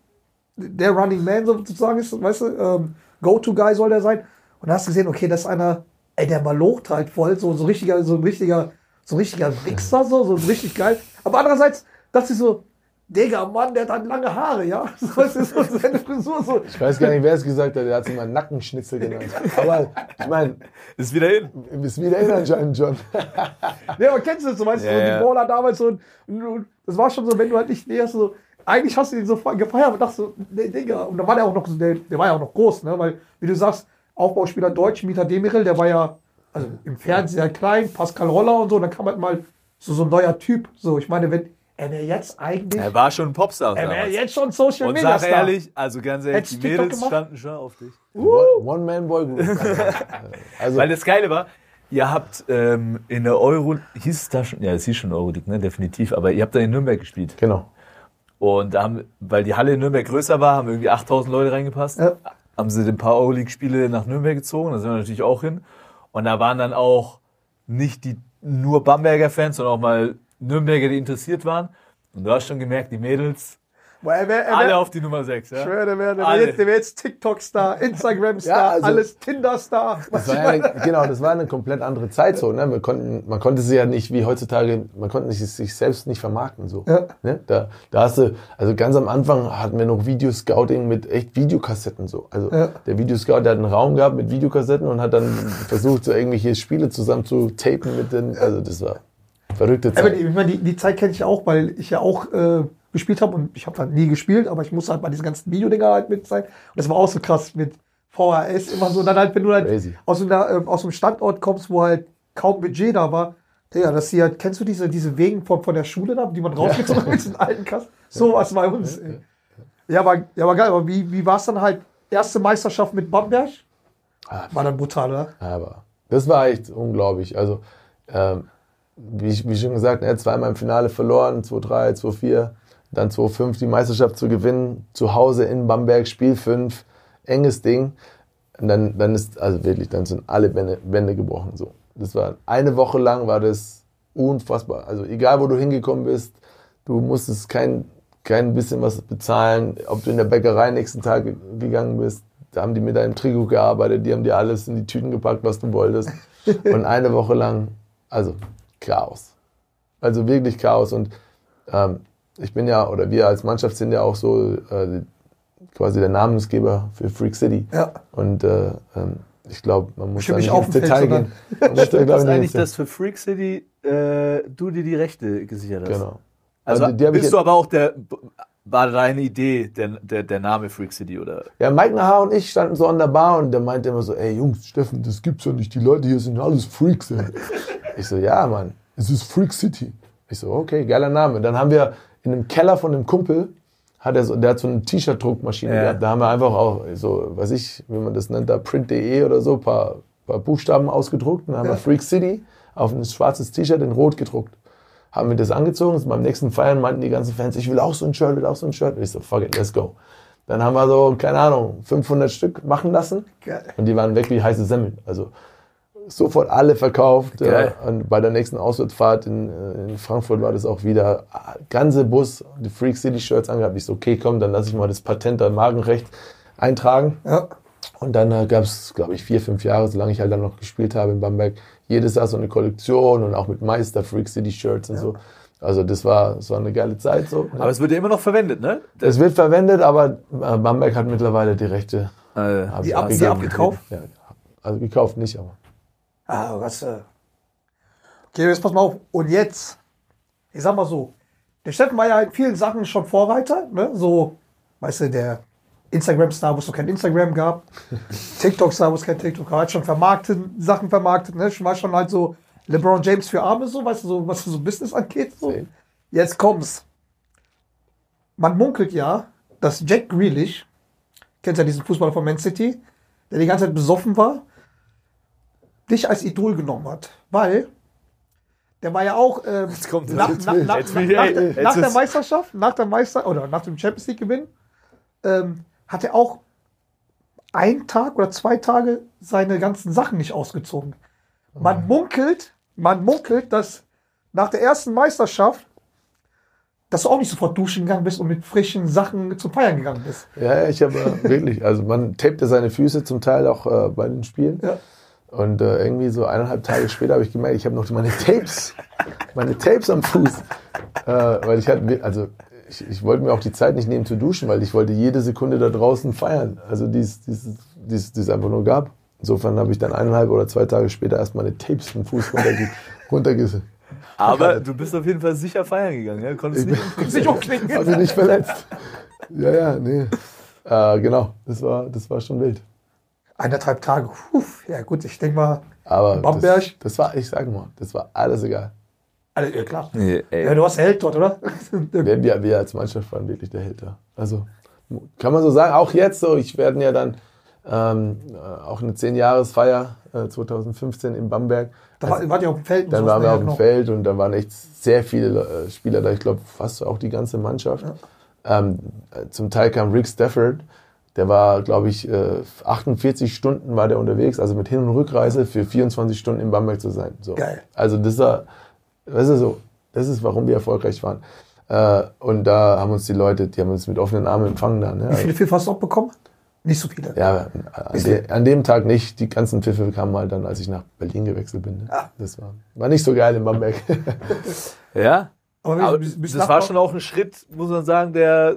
der Running Man sozusagen ist, weißt du, ähm, Go-To-Guy soll der sein. Und da hast du gesehen, okay, das ist einer, ey, der malocht halt voll, so, so richtiger, so ein richtiger, so richtiger Wichser, so, so richtig geil. Aber andererseits dachte ich so, Digga, Mann, der hat halt lange Haare, ja. So, du, so seine Frisur, so. Ich weiß gar nicht, wer es gesagt hat, der hat sich mal Nackenschnitzel genannt. Aber ich meine, ist wieder hin. ist wieder in anscheinend, John. Ja, aber kennst du das so, weißt du, Ja, so die Baller damals so, und, und das war schon so, wenn du halt nicht näher so, eigentlich hast du ihn so gefeiert und dachtest so, nee, Digga, und dann war der auch noch, so- der, der war ja auch noch groß, ne, weil, wie du sagst, Aufbauspieler Deutsch, Mieter Demirel, der war ja, also im Fernsehen sehr klein, Pascal Roller und so, und dann kam halt mal so, so ein neuer Typ, so, ich meine, wenn, er wäre jetzt eigentlich, Er war schon ein Popstar. er wäre jetzt schon Social Und Media sag Star. ehrlich, also ganz ehrlich, Hättest die Mädels standen schon auf dich. One-Man-Boy-Group. also, Weil das Geile war, ihr habt ähm, in der Euro, hieß es da schon, ja, es hieß schon Euroleague, ne, definitiv, aber ihr habt da in Nürnberg gespielt. genau. Und da haben, weil die Halle in Nürnberg größer war, haben irgendwie 8000 Leute reingepasst. Ja. Haben sie ein paar Euroleague-Spiele nach Nürnberg gezogen, da sind wir natürlich auch hin. Und da waren dann auch nicht die nur Bamberger Fans, sondern auch mal Nürnberger, die interessiert waren. Und du hast schon gemerkt, die Mädels, Boah, er wär, er alle wär, auf die Nummer 6. Ja? ich schwöre, der wäre der wär Alle. jetzt, der wär jetzt TikTok-Star, Instagram-Star, Ja, also- alles Tinder-Star. Ja genau, das war eine komplett andere Zeit so. Ne? Wir konnten, man konnte sich ja nicht wie heutzutage, man konnte sich, sich selbst nicht vermarkten so. Ja. Ne? Da, da hast du, also ganz am Anfang hatten wir noch Videoscouting mit echt Videokassetten so. Also Ja. der Videoscout, der hat einen Raum gehabt mit Videokassetten und hat dann versucht, so irgendwelche Spiele zusammen zu tapen mit den, also das war verrückte Aber Zeit. die, ich meine, die, die Zeit kenne ich auch, weil ich ja auch äh, gespielt habe und ich habe halt nie gespielt, aber ich musste halt bei diesen ganzen Videodinger halt mit sein. Und das war auch so krass mit VHS immer so. Und dann halt, wenn du halt Crazy. aus, einer, ähm, aus einem Standort kommst, wo halt kaum Budget da war, ja, dass sie halt, kennst du diese, diese Wegen von, von der Schule da, die man rausgezogen hat mit diesen alten Kasten? So was bei uns. ey. Ja, war, ja, war geil. Aber wie, wie war es dann halt? Erste Meisterschaft mit Bamberg? Ah, War dann brutal, oder? Aber das war echt unglaublich. Also, ähm, wie, ich, wie schon gesagt, er hat zweimal im Finale verloren, 2-3, 2-4, dann 2-5 die Meisterschaft zu gewinnen, zu Hause in Bamberg, Spiel 5, enges Ding. Und dann, dann ist, also wirklich, dann sind alle Wände, Wände gebrochen. So. Das war eine Woche lang war das unfassbar. Also egal wo du hingekommen bist, du musstest kein, kein bisschen was bezahlen, ob du in der Bäckerei nächsten Tag ge- gegangen bist, da haben die mit deinem Trikot gearbeitet, die haben dir alles in die Tüten gepackt, was du wolltest. Und eine Woche lang, also Chaos. Also wirklich Chaos. Und ähm, ich bin ja, oder wir als Mannschaft sind ja auch so äh, quasi der Namensgeber für Freak City. Ja. Und äh, ähm, ich glaube, man muss da nicht ins Detail gehen. Man glaub Das eigentlich, dass für Freak City äh, du dir die Rechte gesichert hast. Genau. Also, Also die ich bist du aber auch der, war deine Idee, der, der, der Name Freak City oder? Ja, Mike Nahar und ich standen so an der Bar und der meinte immer so, ey Jungs, Steffen, das gibt's ja nicht, die Leute hier sind alles Freaks. Ey. Ich so, ja Mann, es ist Freak City. Ich so, okay, geiler Name. Dann haben wir in einem Keller von einem Kumpel, hat er so, der hat so eine T-Shirt-Druckmaschine Ja. gehabt, da haben wir einfach auch so, weiß ich, wie man das nennt, da print.de oder so, paar, paar Buchstaben ausgedruckt und dann haben wir Freak City auf ein schwarzes T-Shirt in rot gedruckt. Haben wir das angezogen, und beim nächsten Feiern meinten die ganzen Fans, ich will auch so ein Shirt, will auch so ein Shirt. Und ich so, fuck it, let's go. Dann haben wir so, keine Ahnung, 500 Stück machen lassen. Geil. Und die waren weg wie heiße Semmeln. Also sofort alle verkauft. Geil. Äh, und bei der nächsten Auswärtsfahrt in, äh, in Frankfurt war das auch wieder, ah, ganze Bus, die Freak City Shirts angehabt. Ich so, okay, komm, dann lasse ich mal das Patent an Magenrecht eintragen. Ja. Und dann äh, gab es, glaube ich, vier, fünf Jahre, solange ich halt dann noch gespielt habe in Bamberg, jedes Jahr so eine Kollektion und auch mit Meister Freak City Shirts und so. Also das war, das war eine geile Zeit so. Aber es wird ja immer noch verwendet, ne? Es wird verwendet, aber äh, Bamberg hat mittlerweile die Rechte Äh, Die ab- die abgekauft? Ja, also gekauft nicht, aber. Ah, was, äh. Okay, jetzt pass mal auf. Und jetzt, ich sag mal so, der Steffen war ja in vielen Sachen schon Vorreiter, ne? So, weißt du, der Instagram-Star, wo es noch kein Instagram gab, TikTok-Star, wo es kein TikTok gab, hat schon vermarktet, Sachen vermarktet, ne? War schon halt so LeBron James für Arme, so, weißt du, so, was so Business angeht, so. Same. Jetzt kommt's. Man munkelt ja, dass Jack Grealish, kennt ja diesen Fußballer von Man City, der die ganze Zeit besoffen war, dich als Idol genommen hat. Weil der war ja auch ähm, nach, nach, der- Meisterschaft, nach der Meister oder nach dem Champions League Gewinn, ähm, hat er auch einen Tag oder zwei Tage seine ganzen Sachen nicht ausgezogen. Man munkelt, man munkelt, dass nach der ersten Meisterschaft, dass du auch nicht sofort duschen gegangen bist und mit frischen Sachen zum Feiern gegangen bist. Ja, ich habe äh, wirklich, also man tapete seine Füße zum Teil auch äh, bei den Spielen. Ja. Und äh, irgendwie so eineinhalb Tage später habe ich gemerkt, ich habe noch meine Tapes, meine Tapes am Fuß. Äh, weil ich hatte, also ich, ich wollte mir auch die Zeit nicht nehmen zu duschen, weil ich wollte jede Sekunde da draußen feiern. Also die es die es- die es- die es einfach nur gab. Insofern habe ich dann eineinhalb oder zwei Tage später erst meine Tapes vom Fuß runterge aber du bist auf jeden Fall sicher feiern gegangen, ja? Konntest nicht. Sich umknicken. Habe ich nicht verletzt. Ja, ja, nee. Äh, genau, das war, das war schon wild. Eineinhalb Tage. Puh, ja gut, ich denke mal, Aber Bamberg? das, das war, ich sage mal, das war alles egal. Also, ja, klar. Nee. Ja, du warst der Held dort, oder? Wir, wir, wir als Mannschaft waren wirklich der Held da. Also kann man so sagen, auch jetzt so, ich werde ja dann ähm, äh, auch eine 10-Jahres-Feier äh, 2015 in Bamberg. Da war, wart ihr auf dem Feld. Dann waren wir auf dem Genau. Feld und da waren echt sehr viele äh, Spieler da. Ich glaube, fast auch die ganze Mannschaft. Ähm, äh, zum Teil kam Rick Stafford. Der war, glaube ich, äh, 48 Stunden war der unterwegs, also mit Hin- und Rückreise für 24 Stunden in Bamberg zu sein. So. Geil. Also das war, das ist so, das ist, warum wir erfolgreich waren. Äh, und da haben uns die Leute, die haben uns mit offenen Armen empfangen da. Ne? Wie viele Pfiffe hast du noch bekommen? Nicht so viele. Ja, an, de, an dem Tag nicht. Die ganzen Pfiffe kamen halt dann, als ich nach Berlin gewechselt bin. Ne? Ah. Das war, war nicht so geil in Bamberg. Ja? Aber, Aber bis- bis das war schon auch ein Schritt, muss man sagen, der.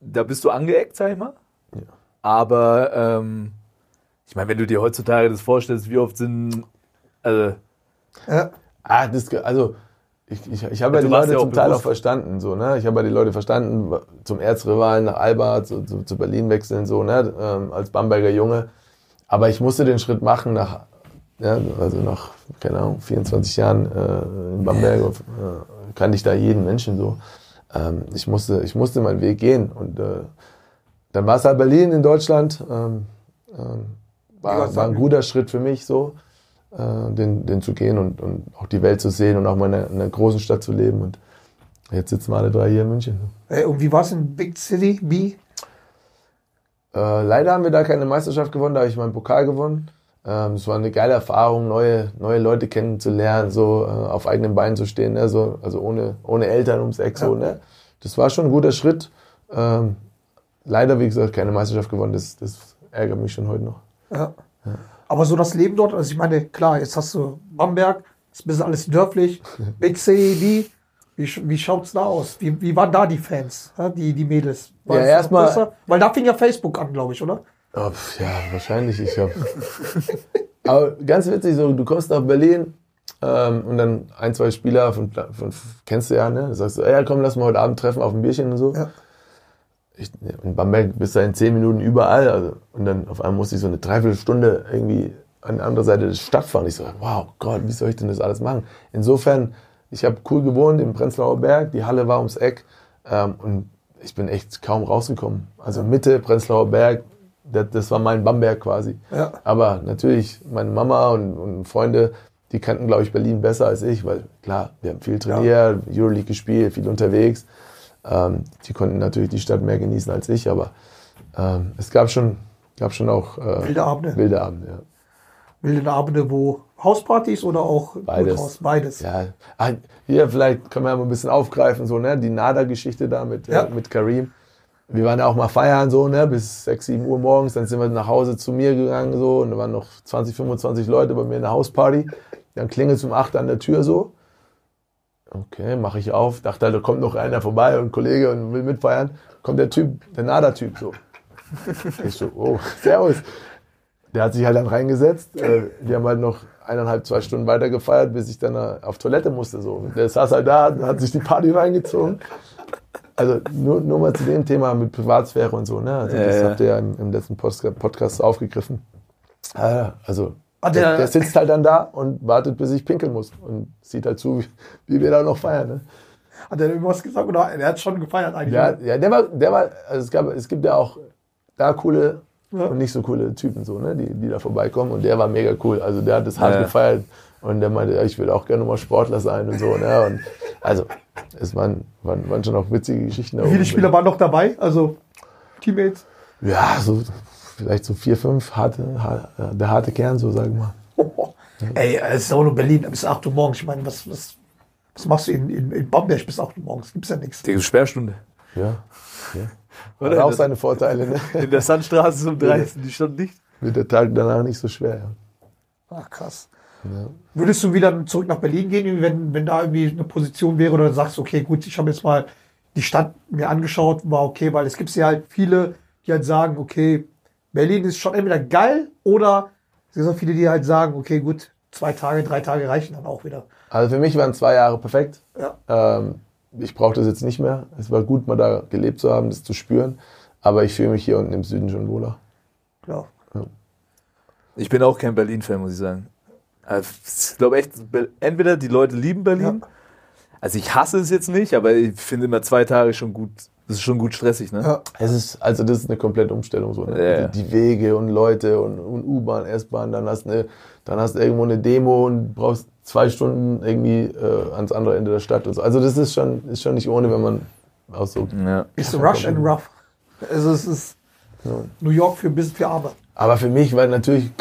Da bist du angeeckt, sag ich mal. Ja. Aber ähm, ich meine, wenn du dir heutzutage das vorstellst, wie oft sind. Also, Ja. Ah, das, also ich, ich, ich habe Ja, ja, die Leute ja zum Teil auch verstanden. So, ne? Ich habe ja die Leute verstanden, zum Erzrivalen nach Alba, zu, zu, zu Berlin wechseln, so, ne? ähm, als Bamberger Junge. Aber ich musste den Schritt machen nach, ja, also nach, keine Ahnung, 24 Jahren äh, in Bamberg, äh, kannte ich da jeden Menschen so. Ähm, ich, musste, ich musste meinen Weg gehen. Und äh, dann war es halt Berlin in Deutschland. Ähm, ähm, war, war ein guter Schritt für mich so, äh, den, den zu gehen und, und auch die Welt zu sehen und auch mal in einer, in einer großen Stadt zu leben. Und jetzt sitzen wir alle drei hier in München. Ey, und wie war es in Big City? B? Äh, leider haben wir da keine Meisterschaft gewonnen, da habe ich meinen Pokal gewonnen. Ähm, es war eine geile Erfahrung, neue, neue Leute kennenzulernen, so äh, auf eigenen Beinen zu stehen, ne? so, also ohne, ohne Eltern ums Eck. So, ne? Das war schon ein guter Schritt. Ähm, leider, wie gesagt, keine Meisterschaft gewonnen, das, das ärgert mich schon heute noch. Ja. Aber so das Leben dort, also ich meine, klar, jetzt hast du Bamberg, ist ein bisschen alles dörflich, Big City, B. Wie, wie schaut's da aus? Wie, wie waren da die Fans, die, die Mädels? War Ja, erstmal-? Weil da fing ja Facebook an, glaube ich, oder? Oh, ja, wahrscheinlich. Ich hab. Aber ganz witzig, so, du kommst nach Berlin ähm, und dann ein, zwei Spieler von, von kennst du ja, ne? Du sagst so, ja, komm, lass mal heute Abend treffen auf ein Bierchen und so. Ja. Ich, in Bamberg bist du in zehn Minuten überall. Also, und dann auf einmal musste ich so eine Dreiviertelstunde irgendwie an die andere Seite der Stadt fahren. Ich so, wow, Gott, wie soll ich denn das alles machen? Insofern, ich habe cool gewohnt im Prenzlauer Berg, die Halle war ums Eck ähm, und ich bin echt kaum rausgekommen. Also Mitte, Prenzlauer Berg, das, das war mein Bamberg quasi. Ja. Aber natürlich, meine Mama und, und Freunde, die kannten, glaube ich, Berlin besser als ich, weil klar, wir haben viel trainiert, Euroleague gespielt, viel unterwegs. Ähm, die konnten natürlich die Stadt mehr genießen als ich, aber ähm, es gab schon, gab schon auch äh, Wilde Abende. wilde Abende, ja. Wilde Abende, wo Hauspartys oder auch Beides. Haus? Beides. Ja, ah, hier vielleicht können wir ja mal ein bisschen aufgreifen, so, ne, die Nada-Geschichte da mit, Ja. äh, mit Karim. Wir waren ja auch mal feiern, so, ne, bis 6, 7 Uhr morgens, dann sind wir nach Hause zu mir gegangen, so, und da waren noch 20, 25 Leute bei mir in der Hausparty. Dann klingelt es um 8 an der Tür, so. Okay, mache ich auf. Dachte halt, da kommt noch einer vorbei und ein Kollege und will mitfeiern. Kommt der Typ, der Nada-Typ, so. Ich so, oh, servus. Der hat sich halt dann reingesetzt. Äh, die haben halt noch eineinhalb, zwei Stunden weiter gefeiert, bis ich dann äh, auf Toilette musste. So. Der saß halt da, hat sich die Party reingezogen. Also nur, nur mal zu dem Thema mit Privatsphäre und so. Ne? Also das habt ihr ja im, im letzten Podcast, aufgegriffen. Äh, also Ah, der, der- der sitzt halt dann da und wartet, bis ich pinkeln muss und sieht halt zu, wie, wie wir da noch feiern. Ne? Hat er irgendwas gesagt oder er hat schon gefeiert eigentlich? Ja, oder? ja, der war, der war, also es, gab, es gibt ja auch da coole Ja. und nicht so coole Typen, so, ne, die, die da vorbeikommen. Und der war mega cool. Also der hat das hart Ja. gefeiert. Und der meinte, ja, ich will auch gerne mal Sportler sein und so. Ne? Und also, es waren, waren, waren schon auch witzige Geschichten. Wie viele. Spieler waren noch dabei? Also Teammates? Ja, so vielleicht so vier, fünf, harte, har- der harte Kern, so sagen wir mal. Oh, Ey, es ist auch nur Berlin bis 8 Uhr morgens. Ich meine, was, was, was machst du in, in, in Bamberg bis 8 Uhr morgens? Gibt's ja nichts. die Sperrstunde. Ja. ja. Oder? Hat auch seine Vorteile, ne? In der Sandstraße ist um 30, die stand nicht. Wird der Tag danach nicht so schwer. Ja. Ach, krass. Würdest du wieder zurück nach Berlin gehen, wenn, wenn da irgendwie eine Position wäre oder du sagst, okay, gut, ich habe jetzt mal die Stadt mir angeschaut, war okay, weil es gibt ja halt viele, die halt sagen, okay, Berlin ist schon entweder geil oder es gibt auch viele, die halt sagen, okay, gut, zwei Tage, drei Tage reichen dann auch wieder. Also für mich waren zwei Jahre perfekt. Ja. Ähm, ich brauche das jetzt nicht mehr. Es war gut, mal da gelebt zu haben, das zu spüren. Aber ich fühle mich hier unten im Süden schon wohler. Klar. Ich bin auch kein Berlin-Fan, muss ich sagen. Also, Ich glaube echt, entweder die Leute lieben Berlin. Also ich hasse es jetzt nicht, aber ich finde immer zwei Tage schon gut. Das ist schon gut stressig, ne? Ja. Es ist, also das ist eine komplette Umstellung so. Ne? Ja. Die, Wege und Leute und, und U-Bahn, S-Bahn, dann hast eine, dann hast du irgendwo eine Demo und brauchst zwei Stunden irgendwie äh, ans andere Ende der Stadt und so. Also das ist schon, ist schon nicht ohne, wenn man auch so. Ja. Ist rush and rough. Also es ist New York für ein bisschen für Arbeit. Aber für mich war natürlich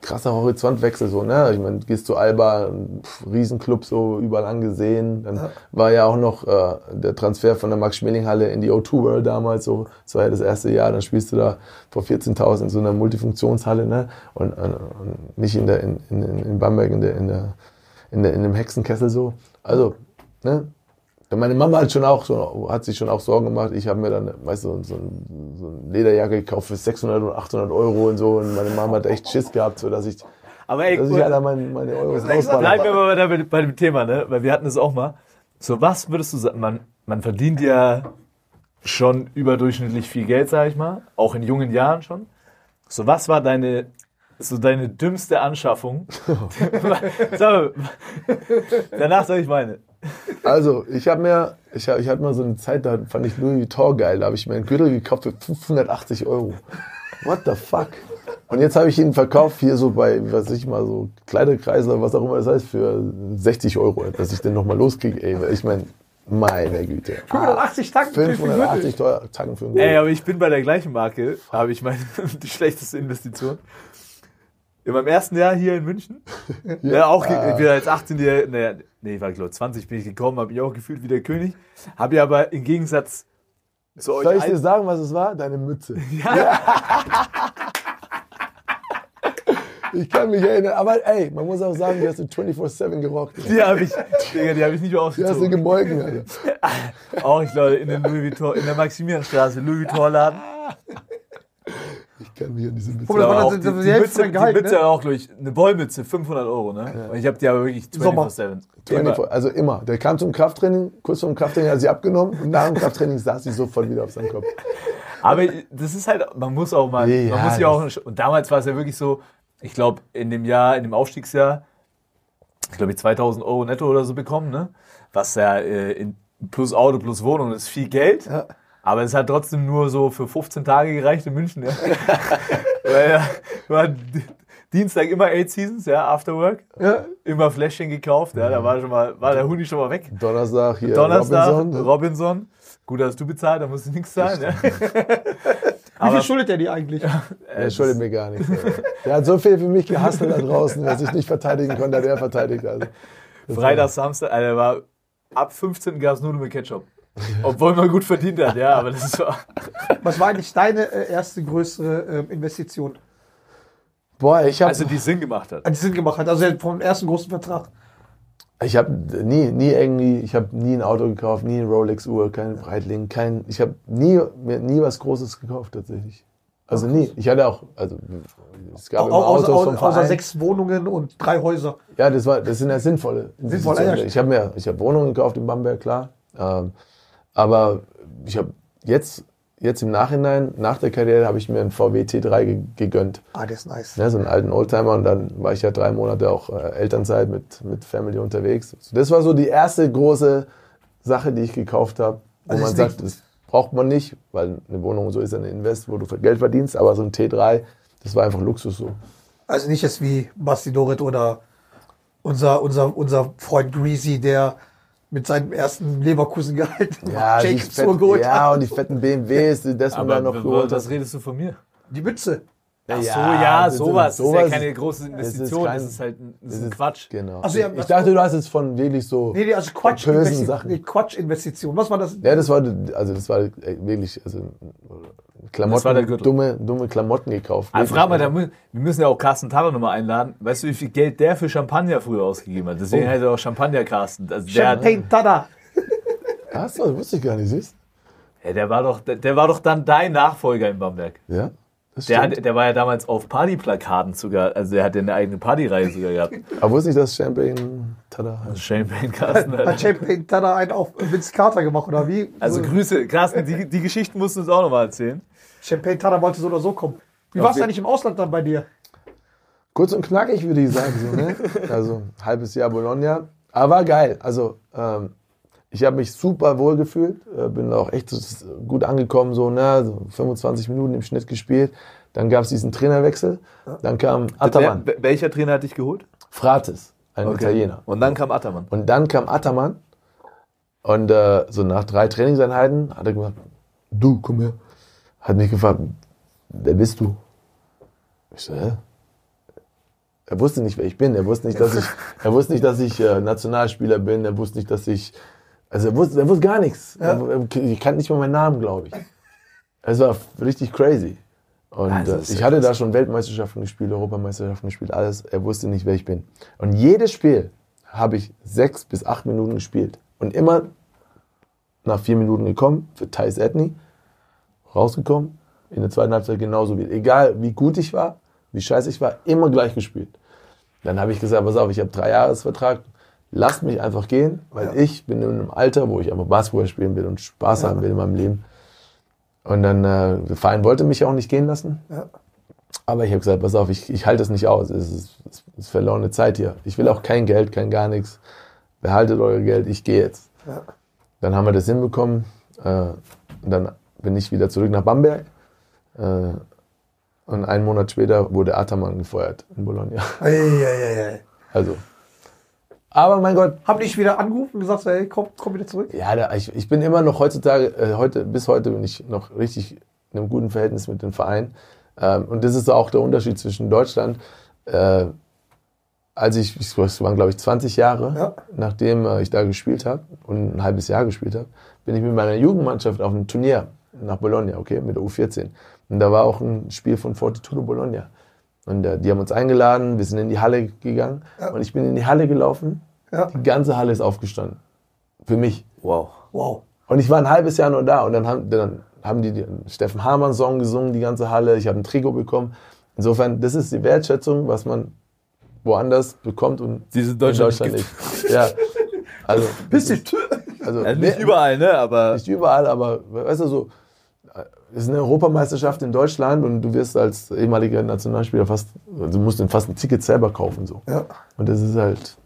krasser Horizontwechsel so, ne? Ich meine, du gehst zu Alba, ein pf, Riesenclub so überall angesehen. Dann war ja auch noch äh, der Transfer von der Max-Schmeling-Halle in die O2 World damals so. Das war ja das erste Jahr. Dann spielst du da vor 14.000 in so einer Multifunktionshalle, ne? Und, und, und nicht in der in, in, in Bamberg in der in der in, der, in dem Hexenkessel so. Also, ne? Meine Mama hat schon auch so, hat sich schon auch Sorgen gemacht. Ich habe mir dann, weißt du, so, ein, so eine Lederjacke gekauft für 600 oder 800 Euro und so. Und meine Mama hat echt Schiss gehabt, so dass ich, Aber ey, dass ich halt meine, meine Euros. Bleiben wir mal bei, bei dem Thema, ne? Weil wir hatten es auch mal. So, was würdest du sagen? Man, man verdient ja schon überdurchschnittlich viel Geld, sag ich mal. Auch in jungen Jahren schon. So, was war deine, so deine dümmste Anschaffung? sag mal, danach sag ich meine. Also, ich habe mir, ich, hab, ich hatte mal so eine Zeit, da fand ich Louis Vuitton geil. Da habe ich mir einen Gürtel gekauft für 580 Euro. What the fuck? Und jetzt habe ich ihn verkauft hier so bei, was weiß ich mal, so Kleiderkreise oder was auch immer das heißt, für 60 Euro, dass ich den nochmal loskriege. Ey, ich meine, meine Güte. 580 Tacken für den 580 teuer Tacken für einen Ey, Gürtel. aber ich bin bei der gleichen Marke, habe ich meine, die schlechteste Investition. In meinem ersten Jahr hier in München. Ja, auch Ah. wieder als 18-Jähriger, naja, nee, ich war glaube 20 bin ich gekommen, habe ich auch gefühlt wie der König. Habe ja aber im Gegensatz zu euch Soll ich dir sagen, was es war? Deine Mütze. Ich kann mich erinnern, aber ey, man muss auch sagen, die hast du 24-7 gerockt. die habe ich, Digga, die habe ich nicht mehr Die hast du ausgezogen. gemolken, Alter. Auch ich glaube in der Louis Vuitton, in der Maximilianstraße, Louis Vuitton Laden. Ich kann mich an diese Mütze Aber auch das- die, die, die Mütze, von die Gehalt, Mütze ne? auch durch eine Wollmütze 500 Euro, ne? Und ich habe die aber wirklich Sommer. 24/7. 24, also immer. Der kam zum Krafttraining, kurz vor dem Krafttraining hat sie abgenommen und nach dem Krafttraining saß sie sofort wieder auf seinem Kopf. Aber das ist halt, man muss auch mal, Ja, man muss ja auch, und damals war es ja wirklich so, ich glaube, in dem Jahr, in dem Aufstiegsjahr, ich glaube, 2000 Euro netto oder so bekommen, ne? Was ja äh, in, plus Auto, plus Wohnung, das ist viel Geld. Ja. Aber es hat trotzdem nur so für 15 Tage gereicht in München, ja. Weil ja, war Dienstag immer Eight Seasons, ja, After Work. Ja. Immer Fläschchen gekauft, ja, da war schon mal, war der Huni schon mal weg. Donnerstag hier Donnerstag, Robinson. Robinson. Gut, hast du bezahlt, da musst du nichts zahlen, ja. Wie viel schuldet der die eigentlich? Er schuldet mir gar nichts. Der hat so viel für mich gehasselt da draußen, was ich nicht verteidigen konnte, hat er verteidigt. Also. Freitag, Samstag, Alter, war ab 15 gab es Nudeln mit Ketchup. Obwohl man gut verdient hat, ja, aber das ist so. Was war eigentlich deine äh, erste größere ähm, Investition, Boah, ich habe Also die Sinn gemacht hat. die Sinn gemacht hat? Also vom ersten großen Vertrag. ich hab nie, nie irgendwie, ich habe nie ein Auto gekauft, nie eine Rolex-Uhr, kein Breitling, kein, ich habe nie, mir nie was Großes gekauft tatsächlich. Also nie. Ich hatte auch, also es gab Au, immer au, Autos außer, vom außer, sechs Wohnungen und drei Häuser. Ja, das war, das sind ja sinnvolle. Sinnvoll, Investitionen. ja, ich habe mir, ich habe Wohnungen gekauft in Bamberg, klar. Ähm, aber ich habe jetzt, jetzt im Nachhinein, nach der Karriere, habe ich mir einen VW T3 ge gegönnt. Ah, der ist nice. Ne, so einen alten Oldtimer und dann war ich ja drei Monate auch äh, Elternzeit mit, mit Family unterwegs. Das war so die erste große Sache, die ich gekauft habe, wo Also man sagt, das braucht man nicht, weil eine Wohnung so ist eine Invest, wo du Geld verdienst, aber so ein T3, das war einfach Luxus so. Also nicht jetzt wie Basti Dorit oder unser, unser, unser Freund Greasy, der mit seinem ersten Leverkusen-Gehalt Ja, Jacobs geholt ja hat. und die fetten BMWs, die das man Aber dann noch geholt was redest du von mir? Die Mütze. Ach so, Ja, ja, das ist- sowas. Das ist ja keine große es ist Investition, das kein- ist halt ein, das Das ist ein ist- Quatsch. Genau. Also, ja, ich dachte, du hast jetzt von wirklich so Nee, nee, also Quatsch. bösen Investi- Sachen. Nee, Quatsch-Investition. Was war das? Ja, das war, also das war wirklich, also Klamotten, Das war der Gürtel. dumme, dumme Klamotten gekauft. Aber Wirklich. frag mal, da, wir müssen ja auch Carsten Taller nochmal einladen. Weißt du, wie viel Geld der für Champagner früher ausgegeben hat? Deswegen Oh. heißt er auch Champagner Carsten. Also Champagne Tada. Ach so, wusste ich gar nicht, siehst ja, der, war doch, der, der war doch dann dein Nachfolger in Bamberg. Ja, das Der, stimmt. hat, der war ja damals auf Partyplakaten sogar, also der hat ja eine eigene Partyreihe sogar gehabt. Aber wusste ich, dass Champagne Tada heißt? Also Champagne Carsten. Hat. Champagne Tada einen auf Vince Carter gemacht, oder wie? Also Grüße, Carsten, die, die Geschichten musst du uns auch nochmal erzählen. Champagne Tada wollte so oder so kommen. Wie war es eigentlich im Ausland dann bei dir? Kurz und knackig würde ich sagen, so, ne? Also halbes Jahr Bologna. Aber war geil. Also ähm, ich habe mich super wohl gefühlt, äh, bin auch echt so gut angekommen, so, ne? so 25 Minuten im Schnitt gespielt. Dann gab es diesen Trainerwechsel. Dann kam Ataman, Wer, welcher Trainer hat dich geholt? Frates, ein Italiener. Und dann kam Ataman. Und dann kam Ataman und äh, so nach drei Trainingseinheiten hat er gesagt, du, komm her. Hat mich gefragt, wer bist du? Ich so, hä? Er wusste nicht, wer ich bin. Er wusste nicht, dass ich, er wusste nicht, dass ich äh, Nationalspieler bin. Er wusste nicht, dass ich, also er wusste, er wusste gar nichts. Er, er, ich kannte nicht mal meinen Namen, glaube ich. Es war richtig crazy. Und Also, äh, ich ja hatte da schon Weltmeisterschaften gespielt, Europameisterschaften gespielt, alles. Er wusste nicht, wer ich bin. Und jedes Spiel habe ich sechs bis acht Minuten gespielt. Und immer nach vier Minuten gekommen für Thais Etni, rausgekommen, in der zweiten Halbzeit genauso wie. Egal wie gut ich war, wie scheiße ich war, immer gleich gespielt. Dann habe ich gesagt, pass auf, ich habe drei Jahresvertrag, lasst mich einfach gehen, weil ich bin in einem Alter, wo ich einfach Basketball spielen will und Spaß haben will in meinem Leben. Und dann, äh, der Verein wollte mich auch nicht gehen lassen. Ja. Aber ich habe gesagt, pass auf, ich, ich halte das nicht aus. Es ist, es ist verlorene Zeit hier. Ich will auch kein Geld, kein gar nichts. Behaltet euer Geld, ich gehe jetzt. Ja. Dann haben wir das hinbekommen. Äh, und dann bin ich wieder zurück nach Bamberg. Äh, und einen Monat später wurde Ataman gefeuert in Bologna. Eieieiei. Also. Aber mein Gott, Haben dich wieder angerufen und gesagt, hey, komm, komm wieder zurück? ja, da, ich, ich bin immer noch heutzutage, äh, heute, bis heute bin ich noch richtig in einem guten Verhältnis mit dem Verein. Ähm, und das ist auch der Unterschied zwischen Deutschland. Äh, als ich, ich es waren glaube ich 20 Jahre, Ja. nachdem äh, ich da gespielt habe und ein halbes Jahr gespielt habe, bin ich mit meiner Jugendmannschaft auf ein Turnier nach Bologna, okay, mit der U14. Und da war auch ein Spiel von Fortitudo Bologna. Und äh, die haben uns eingeladen, wir sind in die Halle gegangen und ich bin in die Halle gelaufen. Ja. Die ganze Halle ist aufgestanden. Für mich. Wow. Wow. Und ich war ein halbes Jahr nur da und dann haben, dann haben die den Steffen Hamann Song gesungen, die ganze Halle. Ich habe ein Trikot bekommen. Insofern, das ist die Wertschätzung, was man woanders bekommt und Die es in Deutschland nicht nicht. Ja, also, Bisschen. also Also nicht überall, ne? Aber nicht überall, aber weißt du so, es ist eine Europameisterschaft in Deutschland und du wirst als ehemaliger Nationalspieler fast, also du musst fast ein Ticket selber kaufen so. Ja. Und das ist halt,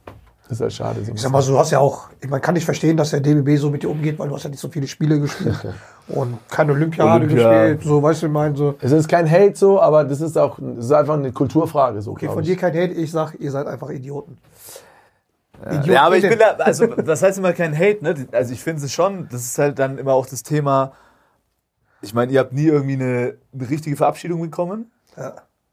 das ist halt schade. So Ich sag mal, so, du hast ja auch, ich man kann nicht verstehen, dass der DBB so mit dir umgeht, weil du hast ja nicht so viele Spiele gespielt und keine Olympiade Olympia. gespielt, so, weißt du, ich meine, so. es ist kein Hate so, aber das ist auch, das ist einfach eine Kulturfrage so. Okay, von ich. dir kein Hate, ich sag, ihr seid einfach Idioten. Ja, aber ich bin da, also das heißt immer kein Hate, ne? Also ich finde es schon, das ist halt dann immer auch das Thema, ich meine, ihr habt nie irgendwie eine, eine richtige Verabschiedung bekommen.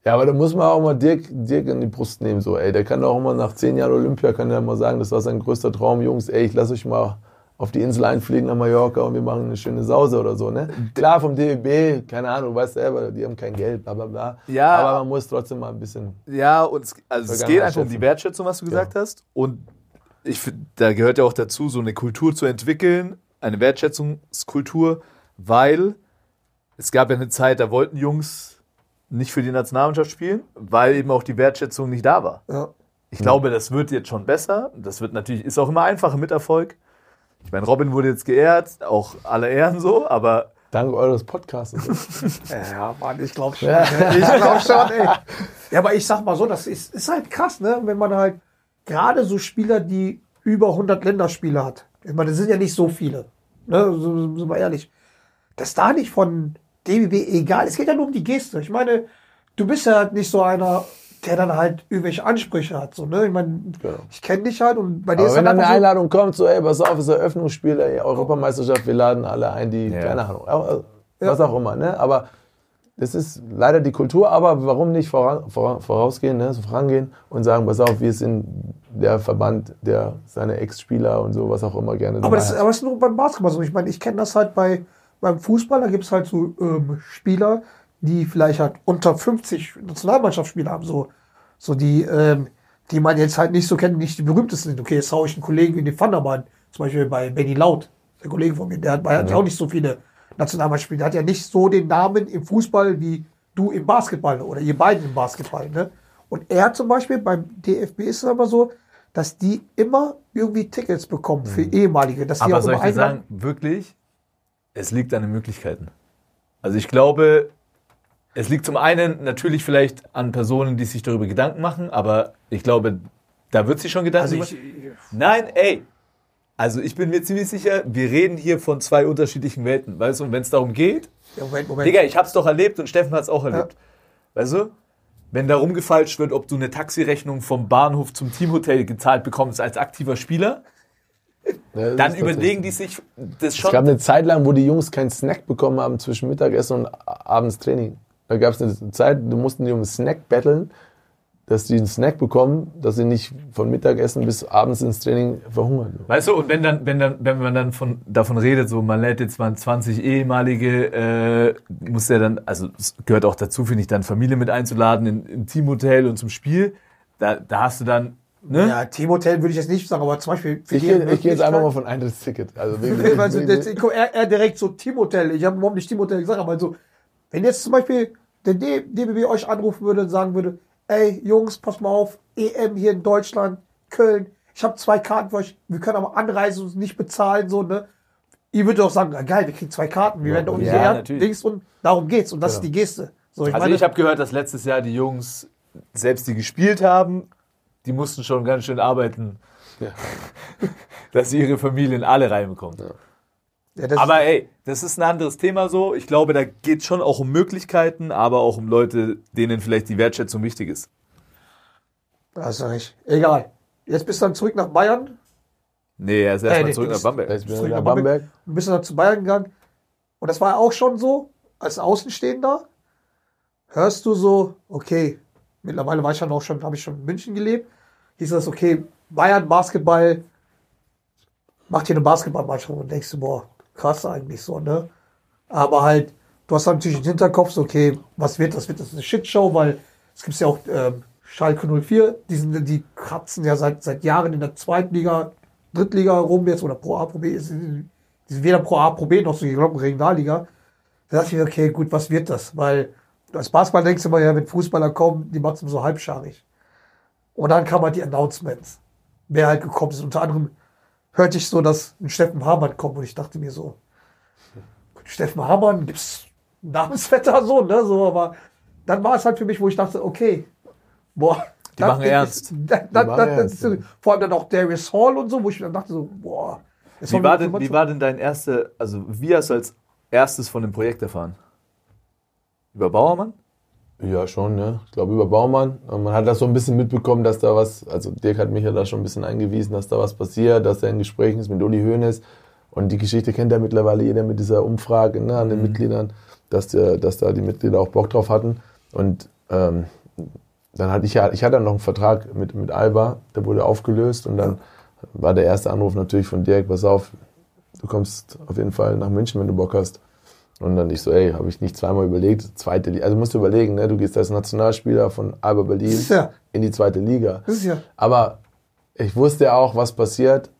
Ja, aber da muss man auch mal Dirk, Dirk in die Brust nehmen. So, ey, der kann doch auch mal nach zehn Jahren Olympia, kann der mal sagen, das war sein größter Traum, Jungs, ey, ich lasse euch mal auf die Insel einfliegen nach Mallorca und wir machen eine schöne Sause oder so, ne? Klar, vom DEB, keine Ahnung, du weißt selber, die haben kein Geld, bla bla bla. Ja. Aber man muss trotzdem mal ein bisschen. Ja, und es, also es geht einfach um die. Wertschätzung, was du gesagt hast. Und ich finde, da gehört ja auch dazu, so eine Kultur zu entwickeln, eine Wertschätzungskultur, weil es gab ja eine Zeit, da wollten Jungs nicht für die Nationalmannschaft spielen, weil eben auch die Wertschätzung nicht da war. Ja. Ich glaube, das wird jetzt schon besser. Das wird natürlich, ist auch immer einfacher mit Erfolg. Ich meine, Robin wurde jetzt geehrt, auch alle Ehren so, aber Dank eures Podcasts. Ja, Mann, ich glaube schon. Ich glaube schon, ey. Ja, aber ich sag mal so, das ist, ist halt krass, ne? Wenn man halt gerade so Spieler, die über 100 Länderspiele hat. Ich meine, das sind ja nicht so viele. Ne? So, sind wir ehrlich. Dass da nicht von DBB egal, es geht ja nur um die Geste. Ich meine, du bist ja nicht so einer, der dann halt irgendwelche Ansprüche hat. So, ne? Ich meine, ich kenne dich halt und bei dir Aber ist wenn halt dann eine so, Einladung kommt, so, ey, pass auf, es ist Eröffnungsspiel, ey, Europameisterschaft, wir laden alle ein, die, keine Ahnung, äh, was auch immer, ne? Aber das ist leider die Kultur, aber warum nicht voran, voran, vorausgehen, ne? so vorangehen und sagen, pass auf, wir sind der Verband, der seine Ex-Spieler und so, was auch immer gerne Aber das, aber das ist nur beim Basketball so. Ich meine, ich kenne das halt bei beim Fußball, da gibt es halt so ähm, Spieler, die vielleicht halt unter 50 Nationalmannschaftsspieler haben, so, so die, ähm, die man jetzt halt nicht so kennt, nicht die berühmtesten sind. Okay, jetzt hau ich einen Kollegen wie den Vandermann, zum Beispiel bei Benny Laut, der Kollege von mir, der hat, ja auch nicht so viele Nationalmannschaftsspieler, der hat ja nicht so den Namen im Fußball wie du im Basketball oder ihr beiden im Basketball, ne? Und er zum Beispiel beim DFB ist es aber so, dass die immer irgendwie Tickets bekommen für ehemalige, dass die Aber auch soll ich sagen, wirklich, es liegt an den Möglichkeiten. Also ich glaube, Es liegt zum einen natürlich vielleicht an Personen, die sich darüber Gedanken machen, aber ich glaube, da wird sich schon Gedanken Also ich. Nein, ey. Also ich bin mir ziemlich sicher, wir reden hier von zwei unterschiedlichen Welten, weißt du? Und wenn es darum geht, ja, Moment, Moment. Digga, ich hab's doch erlebt und Steffen hat's auch erlebt. Weißt du? Wenn da rumgefalscht wird, ob du eine Taxirechnung vom Bahnhof zum Teamhotel gezahlt bekommst als aktiver Spieler, Ja, dann überlegen die sich das Es schon. gab eine Zeit lang, wo die Jungs keinen Snack bekommen haben zwischen Mittagessen und abends Training. Da gab es eine Zeit, du mussten die um einen Snack betteln, dass die einen Snack bekommen, dass sie nicht von Mittagessen bis abends ins Training verhungern. Weißt du, und wenn dann, wenn dann, wenn man dann von, davon redet, so man lädt jetzt mal 20 ehemalige, äh, muss der dann, also es gehört auch dazu, finde ich, dann Familie mit einzuladen in, im Teamhotel und zum Spiel. Da, da hast du dann, ne? ja, Teamhotel würde ich jetzt nicht sagen, aber zum Beispiel für Ich gehe geh jetzt einfach mal von Eintrittsticket. Also wirklich, Also, das, er, er direkt so Teamhotel. Ich habe überhaupt nicht Teamhotel gesagt, aber so, wenn jetzt zum Beispiel der DBB euch anrufen würde und sagen würde, ey Jungs, pass mal auf, EM hier in Deutschland, Köln, ich habe zwei Karten für euch, wir können aber Anreise uns nicht bezahlen, so, ne? Ihr würdet auch sagen, geil, wir kriegen zwei Karten, wir werden doch nicht ja, und darum geht's und das ist die Geste. So, ich Also meine, ich habe gehört, dass letztes Jahr die Jungs, selbst die gespielt haben, die mussten schon ganz schön arbeiten, dass sie ihre Familien alle reinbekommen. ja, das Aber ey, das ist ein anderes Thema so. Ich glaube, da geht schon auch um Möglichkeiten, aber auch um Leute, denen vielleicht die Wertschätzung wichtig ist. ist, hast du recht. Egal. Jetzt bist du dann zurück nach Bayern, Nee, er ist erstmal Äh, nee, zurück nach Bamberg. Ich bin Zurück nach Bamberg. und bist dann zu Bayern gegangen. Und das war auch schon so, als Außenstehender, hörst du so, okay, mittlerweile war ich dann auch schon, habe ich schon in München gelebt, hieß das, okay, Bayern Basketball, macht hier eine Basketballmannschaft und denkst du, boah, krass eigentlich so, ne? Aber halt, du hast natürlich im Hinterkopf so, okay, was wird das? Wird das eine Shitshow? Weil es gibt ja auch ähm, Schalke 04, die, sind, die kratzen ja seit, seit Jahren in der zweiten Liga, Drittliga rum jetzt oder Pro A, Pro B, die sind weder Pro A, Pro B noch so die glaube Regionalliga. Da dachte ich mir, okay, gut, was wird das? Weil als Basketball denkst du immer, ja, wenn Fußballer kommen, die machen es immer so halbscharig. Und dann kamen halt die Announcements, wer halt gekommen ist. Unter anderem hörte ich so, dass ein Steffen Hamann kommt und ich dachte mir so, Steffen Hamann, gibt's Namensvetter so, ne, so, aber dann war es halt für mich, wo ich dachte, okay, boah. Die machen ernst. Dann, dann, machen ernst, ja. vor allem dann auch Darius Hall und so, wo ich dann dachte so, boah. das Wie war, denn, wie war denn dein erster, also wie hast du als erstes von dem Projekt erfahren? Über Bauermann? Ja, schon, ne? Ich glaube über Baumann. Man hat das so ein bisschen mitbekommen, dass da was, also Dirk hat mich ja da schon ein bisschen eingewiesen, dass da was passiert, dass er in Gesprächen ist mit Uli Hoeneß. Und die Geschichte kennt ja mittlerweile jeder mit dieser Umfrage ne, an den Mitgliedern, dass, der, dass da die Mitglieder auch Bock drauf hatten. Und ähm, dann hatte ich ja, ich hatte dann noch einen Vertrag mit, mit Alba, der wurde aufgelöst und dann war der erste Anruf natürlich von Dirk, pass auf, du kommst auf jeden Fall nach München, wenn du Bock hast. Und dann ich so, ey, habe ich nicht zweimal überlegt, zweite Liga. Also musst du überlegen, ne? du gehst als Nationalspieler von Alba Berlin ja, in die zweite Liga. ja, Aber ich wusste ja auch, was passiert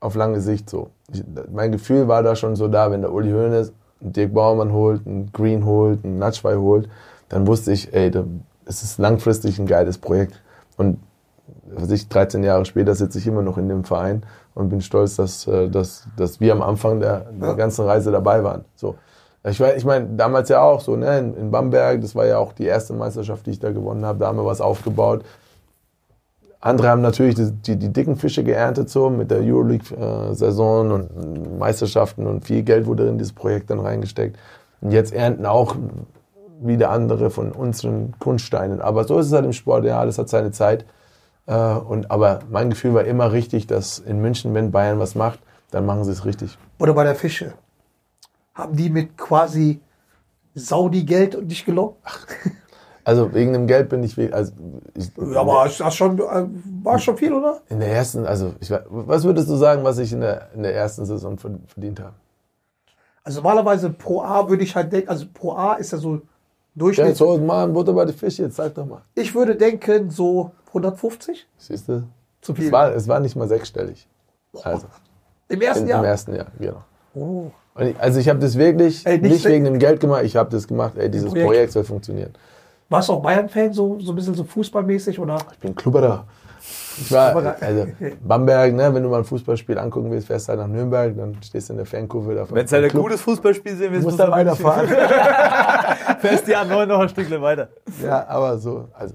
auf lange Sicht so. Ich, mein Gefühl war da schon so da, wenn der Uli Hoeneß einen Dirk Baumann holt, einen Green holt, einen Natschwei holt, dann wusste ich, ey, da, es ist langfristig ein geiles Projekt. Und was ich, 13 Jahre später sitze ich immer noch in dem Verein und bin stolz, dass, äh, dass, dass wir am Anfang der, der ganzen Reise dabei waren. So. Ich, ich meine, damals ja auch so, ne, in, in Bamberg, das war ja auch die erste Meisterschaft, die ich da gewonnen habe, da haben wir was aufgebaut. Andere haben natürlich die, die, die dicken Fische geerntet, so mit der Euroleague-Saison und Meisterschaften und viel Geld wurde in dieses Projekt dann reingesteckt. Und jetzt ernten auch wieder andere von unseren Kunststeinen. Aber so ist es halt im Sport, ja, alles hat seine Zeit. Äh, Und, aber mein Gefühl war immer richtig, dass in München, wenn Bayern was macht, dann machen sie es richtig. oder bei der Fische. Haben die mit quasi Saudi-Geld und dich gelockt? Also wegen dem Geld bin ich, we- also ich Ja, aber das schon, äh, war schon viel, oder? in der ersten, also ich, was würdest du sagen, was ich in der, in der ersten Saison verd- verdient habe? Also normalerweise pro A würde ich halt denken, also pro A ist ja so Ja, Durchschnitt. so, Mann, Butter bei die Fische, jetzt sag doch mal. Ich würde denken so 150 Siehst du? zu viel. Es war, es war nicht mal sechsstellig. Also, Im ersten in, Jahr. im ersten Jahr, genau. Oh. Und ich, also ich habe das wirklich Ey, nicht nicht, wegen dem Geld gemacht, ich habe das gemacht, ey, dieses Projekt. Projekt. soll funktionieren. Warst du auch Bayern-Fan, so, so ein bisschen so fußballmäßig, oder? Ich bin Klubberer. Ich war, also Bamberg, ne, wenn du mal ein Fußballspiel angucken willst, fährst du halt nach Nürnberg, dann stehst du in der Fankurve da. Wenn es halt ein gutes Fußballspiel sehen willst, Du musst da weiterfahren. fährst die A9 noch ein Stückchen weiter. ja, aber so. Also,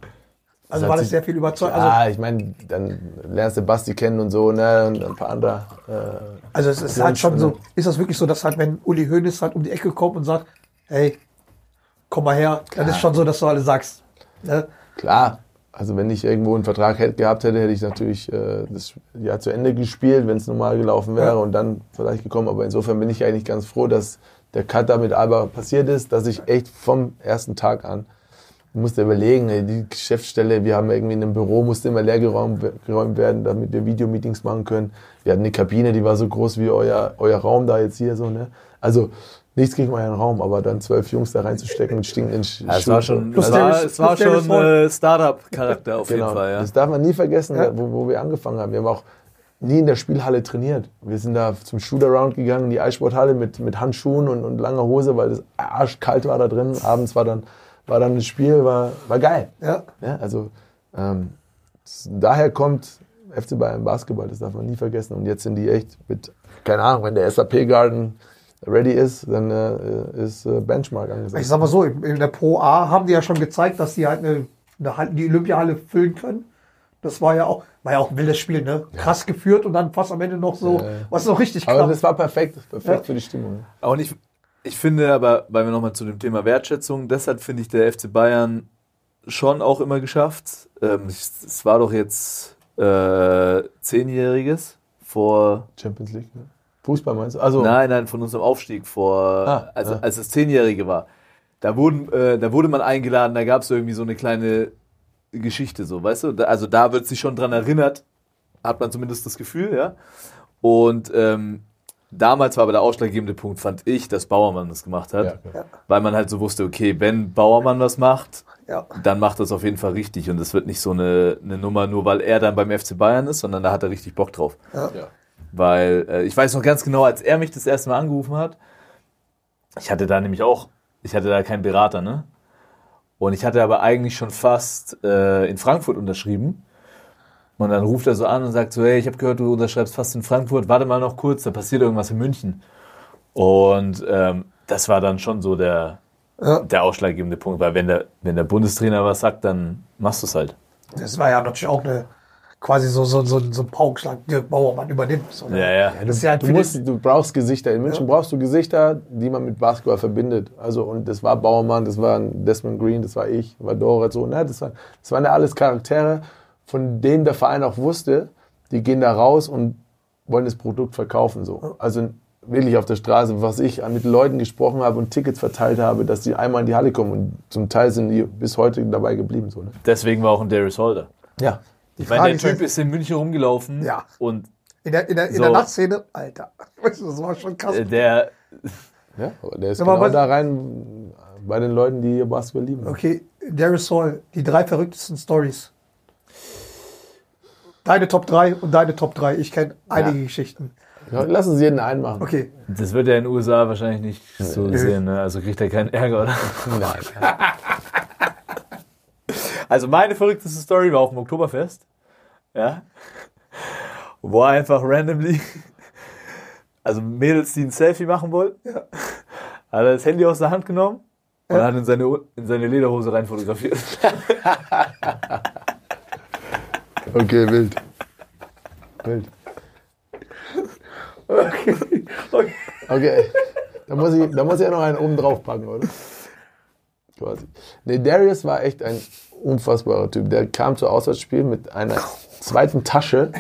Also hat war das sehr viel überzeugt. Also, ja, ich meine, dann lernst du Basti kennen und so, ne, und ein paar andere. Äh, also es ist halt schon so, ist das wirklich so, dass halt, wenn Uli Hoeneß halt um die Ecke kommt und sagt, hey, komm mal her, dann ist schon so, dass du alle sagst. Ne? Klar, also wenn ich irgendwo einen Vertrag hätte, gehabt hätte, hätte ich natürlich äh, das Jahr zu Ende gespielt, wenn es normal gelaufen wäre Ja. und dann vielleicht gekommen. Aber insofern bin ich eigentlich ganz froh, dass der Cut da mit Alba passiert ist, dass ich echt vom ersten Tag an ich musste überlegen, ey, die Geschäftsstelle, wir haben irgendwie in einem Büro, musste immer leer geräumt, geräumt werden, damit wir Videomeetings machen können. Wir hatten eine Kabine, die war so groß wie euer, euer Raum da jetzt hier so, ne? Also nichts gegen euren Raum, aber dann zwölf Jungs da reinzustecken mit stinkenden Sch- Ja, es Schuhen. war schon, Plus es war, Darius- es war plus schon äh, Startup-Charakter auf Genau, jeden Fall. Ja. das darf man nie vergessen, Ja. wo, wo wir angefangen haben. Wir haben auch nie in der Spielhalle trainiert. Wir sind da zum Shootaround gegangen, in die Eissporthalle mit, mit Handschuhen und, und langer Hose, weil das arschkalt war da drin. Abends war dann, war dann das Spiel, war, war geil. Ja. Ja, also ähm, daher kommt FC Bayern Basketball, das darf man nie vergessen. Und jetzt sind die echt mit, keine Ahnung, wenn der SAP Garden ready ist, dann äh, ist äh, Benchmark angesagt. Ich sag mal so, in der Pro A haben die ja schon gezeigt, dass die halt eine, eine Halle- die Olympiahalle füllen können. Das war ja auch, war ja auch ein wildes Spiel, ne? Krass geführt und dann fast am Ende noch so, was noch richtig Aber knapp. das war perfekt, perfekt Ja. für die Stimmung. Auch nicht, ich finde aber, weil wir nochmal zu dem Thema Wertschätzung, deshalb finde ich der FC Bayern schon auch immer geschafft. Ähm, es es war doch jetzt äh, Zehnjähriges vor, Champions League. Ne? Fußball meinst du? Also, nein, nein, von unserem Aufstieg vor, Ah, als, ah. als es Zehnjährige war. Da, wurden, äh, da wurde man eingeladen, da gab es irgendwie so eine kleine Geschichte, so, weißt du? Da, also da wird sich schon dran erinnert, hat man zumindest das Gefühl, ja. Und ähm, damals war aber der ausschlaggebende Punkt, fand ich, dass Bauermann das gemacht hat. Ja. Weil man halt so wusste, okay, wenn Bauermann was macht, ja. dann macht das auf jeden Fall richtig. Und es wird nicht so eine, eine Nummer, nur weil er dann beim FC Bayern ist, sondern da hat er richtig Bock drauf. Ja. Weil äh, ich weiß noch ganz genau, als er mich das erste Mal angerufen hat, ich hatte da nämlich auch, ich hatte da keinen Berater, ne? Und ich hatte aber eigentlich schon fast äh, in Frankfurt unterschrieben. Und dann ruft er so an und sagt so, hey, ich habe gehört, du unterschreibst fast in Frankfurt, warte mal noch kurz, da passiert irgendwas in München. Und ähm, das war dann schon so der, Ja. der ausschlaggebende Punkt, weil wenn der, wenn der Bundestrainer was sagt, dann machst du es halt. Das war ja natürlich auch eine, quasi so, so, so, so ein Paukenschlag, der Bauermann übernimmt. So, ne? Ja, ja. Das ist ja halt Du, musst, du brauchst Gesichter. In München brauchst du Gesichter, die man mit Basketball verbindet. Also, und das war Bauermann, das war Desmond Green, das war ich, war Dora, so. Ne? Das, war, das waren ja alles Charaktere, von denen der Verein auch wusste, die gehen da raus und wollen das Produkt verkaufen. So. Also wirklich auf der Straße, was ich mit Leuten gesprochen habe und Tickets verteilt habe, dass die einmal in die Halle kommen. Und zum Teil sind die bis heute dabei geblieben. So, ne? Deswegen war auch ein Darius Holder. Ja. Ich meine, der Typ jetzt- ist in München rumgelaufen Ja. und in der, in der, in So. der Nachtszene, Alter, das war schon krass. äh, der, ja aber der ist Aber genau was- da rein bei den Leuten, die hier Basketball lieben. Okay, Darius Hall, die drei verrücktesten Stories. Deine Top 3 und deine Top 3. Ich kenne einige Geschichten. Ja, lass uns jeden einen machen. Okay, das wird er in den USA wahrscheinlich nicht so sehen, ne? Also kriegt er keinen Ärger, oder? Nein. Also meine verrückteste Story war auf dem Oktoberfest. Ja. Wo er einfach randomly, also Mädels, die ein Selfie machen wollten, hat er das Handy aus der Hand genommen und hat in seine, in seine Lederhose rein fotografiert. Okay, wild. Wild. okay. Okay. Da muss ich, da muss ich ja noch einen oben drauf packen, oder? Quasi. Nee, Darius war echt ein unfassbarer Typ. Der kam zu Auswärtsspielen mit einer zweiten Tasche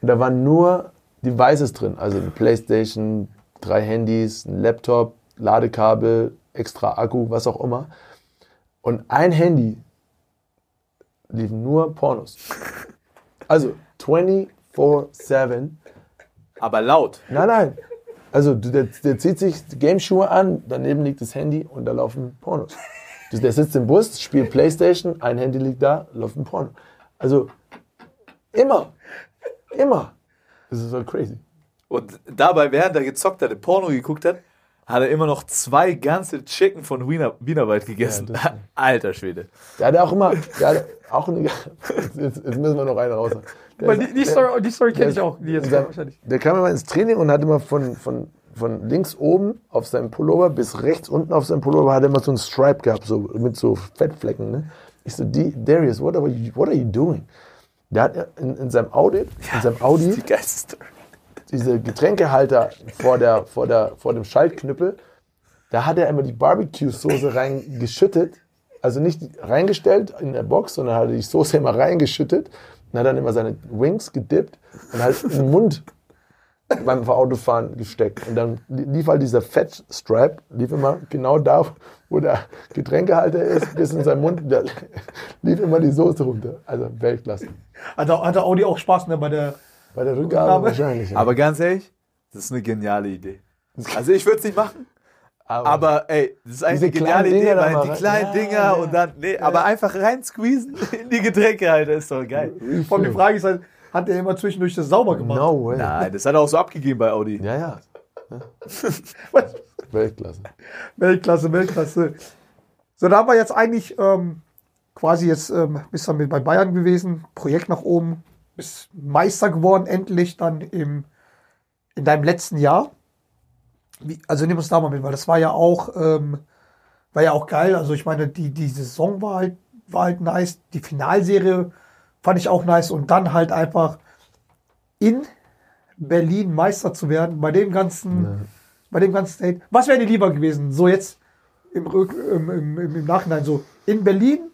und da waren nur Devices drin. Also eine Playstation, drei Handys, ein Laptop, Ladekabel, extra Akku, was auch immer. Und ein Handy liefen nur Pornos. Also 24-7 Aber laut. Nein, nein. Also der, der zieht sich die Gameschuhe an, daneben liegt das Handy und da laufen Pornos. Der sitzt im Bus, spielt Playstation, ein Handy liegt da, läuft ein Porno. Also immer, immer. Das ist so crazy. Und dabei, während er gezockt hat, Porno geguckt hat, hat er immer noch zwei ganze Chicken von Wiener, Wienerwald gegessen. Ja, Alter Schwede. Der hatte auch immer, der hatte auch eine, jetzt, jetzt müssen wir noch einen raus. Der, Weil die, die Story, die Story kenne ich auch. Die jetzt der, wahrscheinlich. der kam immer ins Training und hat immer von, von, von links oben auf seinem Pullover bis rechts unten auf seinem Pullover hat er immer so einen Stripe gehabt, so mit so Fettflecken. Ne? Ich so, "D- Darius, what are, you, what are you doing? Der hat in, in seinem Audi, in seinem Audi Die geilste Story. Diese Getränkehalter vor, der, vor, der, vor dem Schaltknüppel, da hat er immer die Barbecue-Soße reingeschüttet. Also nicht reingestellt in der Box, sondern hat die Soße immer reingeschüttet und hat dann immer seine Wings gedippt und halt in den Mund beim Autofahren gesteckt. Und dann lief halt dieser Fettstripe, lief immer genau da, wo der Getränkehalter ist, bis in seinen Mund, da lief immer die Soße runter. Also Weltklasse. Der- hat der Audi auch Spaß ne, bei der. Bei der Rückgabe Aber- wahrscheinlich. ja. Aber ganz ehrlich, das ist eine geniale Idee. Also ich würde es nicht machen. Aber ey, das ist eigentlich eine geniale Idee, Dinger weil die kleinen Ja, Dinger ja. und dann, nee, aber einfach rein squeezen in die Getränkehalter ist doch geil. Vor allem die Frage ist halt, hat er immer zwischendurch das sauber gemacht? No way. Nein, das hat er auch so abgegeben bei Audi. Ja, ja. Weltklasse. Weltklasse, Weltklasse. So, da haben wir jetzt eigentlich ähm, quasi jetzt, ähm, bist dann mit bei Bayern gewesen, Projekt nach oben, bist Meister geworden, endlich dann im, in deinem letzten Jahr. Wie, also nimm uns da mal mit, weil das war ja auch, ähm, war ja auch geil. Also ich meine, die, die Saison war halt, war halt nice, die Finalserie fand ich auch nice und dann halt einfach in Berlin Meister zu werden, bei dem ganzen, bei dem ganzen Hate. Was wäre dir lieber gewesen? So jetzt im, Rück, im, im, im, im Nachhinein, so in Berlin,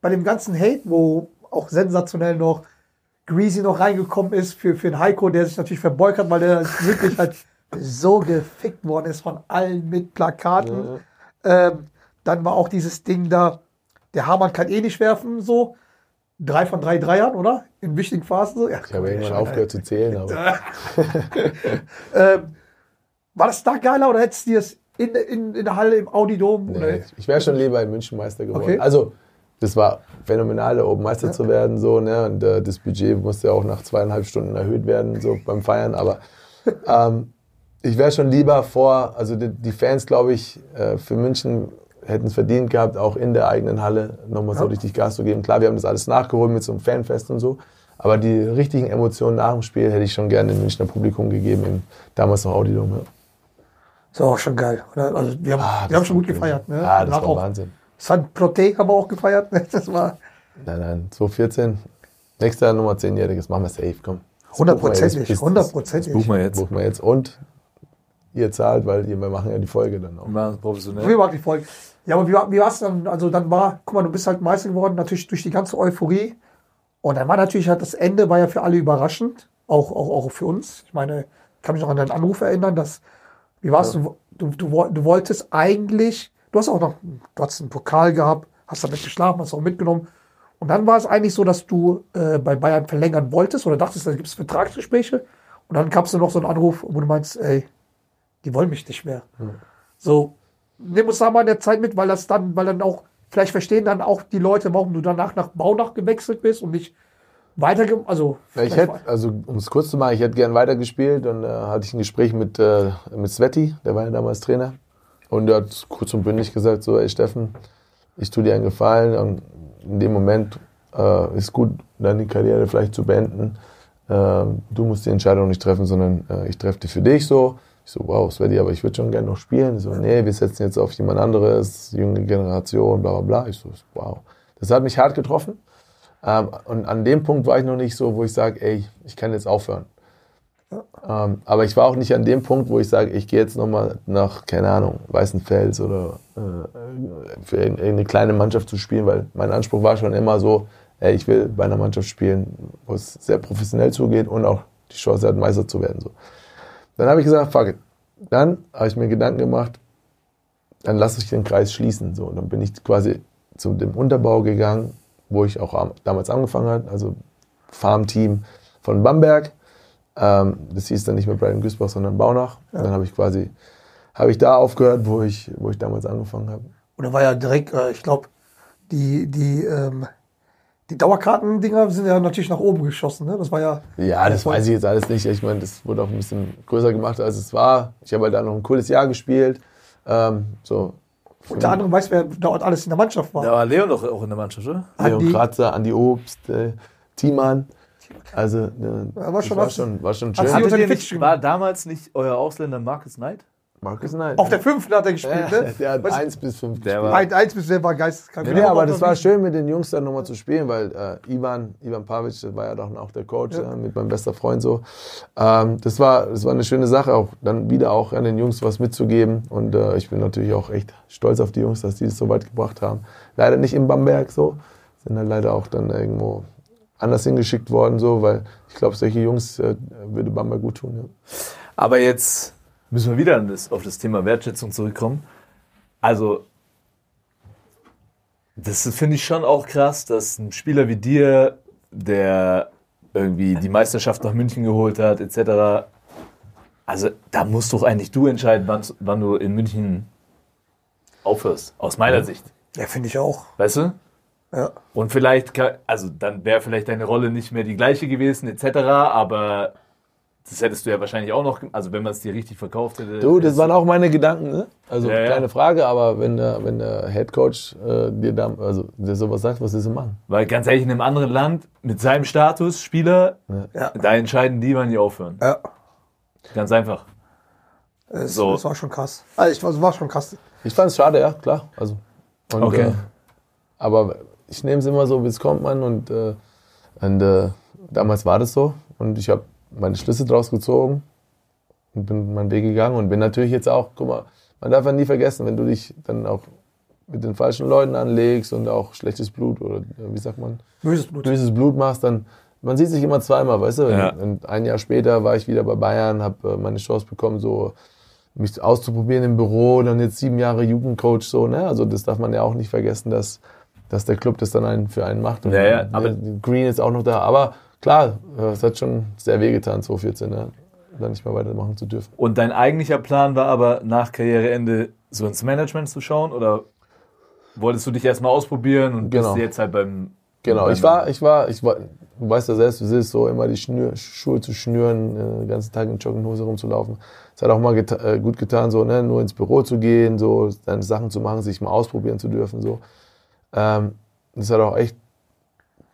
bei dem ganzen Hate, wo auch sensationell noch Greasy noch reingekommen ist für, für den Heiko, der sich natürlich verbeugt hat, weil der wirklich halt so gefickt worden ist von allen mit Plakaten. Ähm, dann war auch dieses Ding da, der Hamann kann eh nicht werfen, so. Drei von drei Dreiern, oder? In wichtigen Phasen so. Ja, Ich habe irgendwann aufgehört zu zählen, aber Ähm, war das da geiler oder hättest du dir das in, in, in der Halle im Audi-Dom? nee, ich wäre schon lieber in München Meister geworden. Okay. Also, das war phänomenal, da oben Meister zu werden, so, ne? Und äh, das Budget musste ja auch nach zweieinhalb Stunden erhöht werden, so beim Feiern. Aber ähm, ich wäre schon lieber vor, also die, die Fans, glaube ich, äh, für München hätten es verdient gehabt, auch in der eigenen Halle nochmal so Ja. richtig Gas zu geben. Klar, wir haben das alles nachgeholt mit so einem Fanfest und so. Aber die richtigen Emotionen nach dem Spiel hätte ich schon gerne dem Münchner Publikum gegeben, im damals noch Audidom. Ja. Das war auch schon geil. Oder? Also wir haben, Ah, wir haben schon gut gefeiert. Ne? Ah, das Danach war Wahnsinn. San Prote haben wir auch gefeiert. ne? Das war Nein, nein, 2014. Nächstes Jahr Nummer 10-Jähriges, machen wir safe, komm. Das hundertprozentig. buchen wir jetzt. Hundertprozentig. Buch mal jetzt. Buchen wir jetzt. Und ihr zahlt, weil wir machen ja die Folge dann auch. Wir machen es Wie professionell. war die Folge? Ja, aber wie, war- wie war es dann? Also dann war, guck mal, du bist halt Meister geworden, natürlich durch die ganze Euphorie. Und dann war natürlich halt das Ende, war ja für alle überraschend. Auch, auch, auch für uns. Ich meine, ich kann mich noch an deinen Anruf erinnern, dass, wie warst du, du, du, woll- du wolltest eigentlich, du hast auch noch, du hast einen Pokal gehabt, hast damit geschlafen, hast auch mitgenommen. Und dann war es eigentlich so, dass du äh, bei Bayern verlängern wolltest oder dachtest, da gibt es Vertragsgespräche. Und dann gab es noch so einen Anruf, wo du meinst, ey, die wollen mich nicht mehr. So, nimm uns da mal in der Zeit mit, weil das dann, weil dann auch, vielleicht verstehen dann auch die Leute, warum du danach nach Baunach gewechselt bist und nicht weiter, also. Ich hätte, also um es kurz zu machen, ich hätte gern weitergespielt und äh, hatte ich ein Gespräch mit, äh, mit Sveti, der war ja damals Trainer. Und der hat kurz und bündig gesagt, so, ey Steffen, ich tue dir einen Gefallen und in dem Moment äh, ist gut, deine Karriere vielleicht zu beenden. Äh, du musst die Entscheidung nicht treffen, sondern äh, ich treffe die für dich so. Ich so, wow, Sveti, aber ich würde schon gerne noch spielen. So, nee, wir setzen jetzt auf jemand anderes, junge Generation, bla bla bla. Ich so, wow. Das hat mich hart getroffen. Ähm, und an dem Punkt war ich noch nicht so, wo ich sage, ey, ich kann jetzt aufhören. Ähm, aber ich war auch nicht an dem Punkt, wo ich sage, ich gehe jetzt nochmal nach, keine Ahnung, Weißenfels oder äh, für irgendeine kleine Mannschaft zu spielen, weil mein Anspruch war schon immer so, ey, ich will bei einer Mannschaft spielen, wo es sehr professionell zugeht und auch die Chance hat, Meister zu werden. So. Dann habe ich gesagt, fuck it. Dann habe ich mir Gedanken gemacht, dann lasse ich den Kreis schließen. So. Und dann bin ich quasi zu dem Unterbau gegangen, wo ich auch am- damals angefangen habe, also Farmteam von Bamberg. Ähm, das hieß dann nicht mehr Brian Güßbach, sondern Baunach. Und dann habe ich quasi, habe ich da aufgehört, wo ich, wo ich damals angefangen habe. Oder war ja direkt, äh, ich glaube, die, die, ähm, Die Dauerkartendinger sind ja natürlich nach oben geschossen. Ne? Das war ja. Ja, das weiß ich jetzt alles nicht. Ich meine, das wurde auch ein bisschen größer gemacht, als es war. Ich habe halt da noch ein cooles Jahr gespielt. Ähm, so Unter anderem weiß wer dort alles in der Mannschaft war. Da war Leon doch auch in der Mannschaft, oder? Leon Andi. Kratzer, Andi Obst, äh, Thiemann. Also, äh, Ja, war das schon war was- schon, war schon Hat schön. ihr Fitch nicht, war damals nicht euer Ausländer Marcus Knight? Markus Nein. Auf der 5 hat er gespielt. ja, Ne? der hat Was- 1 bis 5 Der gespielt. war- Ein, eins bis der war geisteskrank. Nee, nee, aber das war schön mit den Jungs dann nochmal zu spielen, weil äh, Ivan, Ivan Pavic, das war ja doch auch der Coach Ja. äh, mit meinem bester Freund so. Ähm, das, war, das war eine schöne Sache, auch dann wieder auch an den Jungs was mitzugeben. Und äh, ich bin natürlich auch echt stolz auf die Jungs, dass die es so weit gebracht haben. Leider nicht in Bamberg so, sind dann leider auch dann irgendwo anders hingeschickt worden, so, weil ich glaube, solche Jungs äh, würde Bamberg gut tun. Ja. Aber jetzt müssen wir wieder auf das Thema Wertschätzung zurückkommen. Also, das finde ich schon auch krass, dass ein Spieler wie dir, der irgendwie die Meisterschaft nach München geholt hat, etc. Also, da musst doch eigentlich du entscheiden, wann, wann du in München aufhörst. Aus meiner Sicht. Ja, finde ich auch. Weißt du? Ja. Und vielleicht, kann- also dann wäre vielleicht deine Rolle nicht mehr die gleiche gewesen, etc. Aber das hättest du ja wahrscheinlich auch noch, also wenn man es dir richtig verkauft hätte. Du, das waren auch meine Gedanken, ne? Also Ja, ja. keine Frage, aber wenn der, wenn der Head Coach äh, dir da, also dir sowas sagt, was willst du machen? Weil ganz ehrlich, in einem anderen Land mit seinem Status, Spieler, Ja. da entscheiden die, wann die aufhören. Ja. Ganz einfach. Es, So. Das war schon krass. Also, ich, das war schon krass. Ich fand es schade, ja, klar. Also, und, Okay. Äh, aber ich nehme es immer so, wie es kommt, man. Und, äh, und äh, damals war das so. Und ich habe meine Schlüsse draus gezogen und bin meinen Weg gegangen und bin natürlich jetzt auch, guck mal, man darf ja nie vergessen, wenn du dich dann auch mit den falschen Leuten anlegst und auch schlechtes Blut oder äh, wie sagt man, Böses Blut. böses Blut machst, dann man sieht sich immer zweimal, weißt du? Ja. Und ein Jahr später war ich wieder bei Bayern, habe äh, meine Chance bekommen, so mich auszuprobieren im Büro, dann jetzt sieben Jahre Jugendcoach, so, ne? Also das darf man ja auch nicht vergessen, dass, dass der Club das dann einen für einen macht. Und Ja, ja, aber- Green ist auch noch da. Aber klar, äh, es hat schon sehr wehgetan, 2014, ne? Da nicht mehr weitermachen zu dürfen. Und dein eigentlicher Plan war aber, nach Karriereende so ins Management zu schauen? Oder wolltest du dich erstmal ausprobieren und Genau. bist jetzt halt beim. Genau, beim, ich war, ich war, ich war, du weißt ja selbst, es ist so, immer die Schnür, Schuhe zu schnüren, äh, den ganzen Tag in Jogginghose rumzulaufen. Es hat auch mal geta äh, gut getan, so, ne, nur ins Büro zu gehen, so, seine Sachen zu machen, sich mal ausprobieren zu dürfen, so. Ähm, das hat auch echt,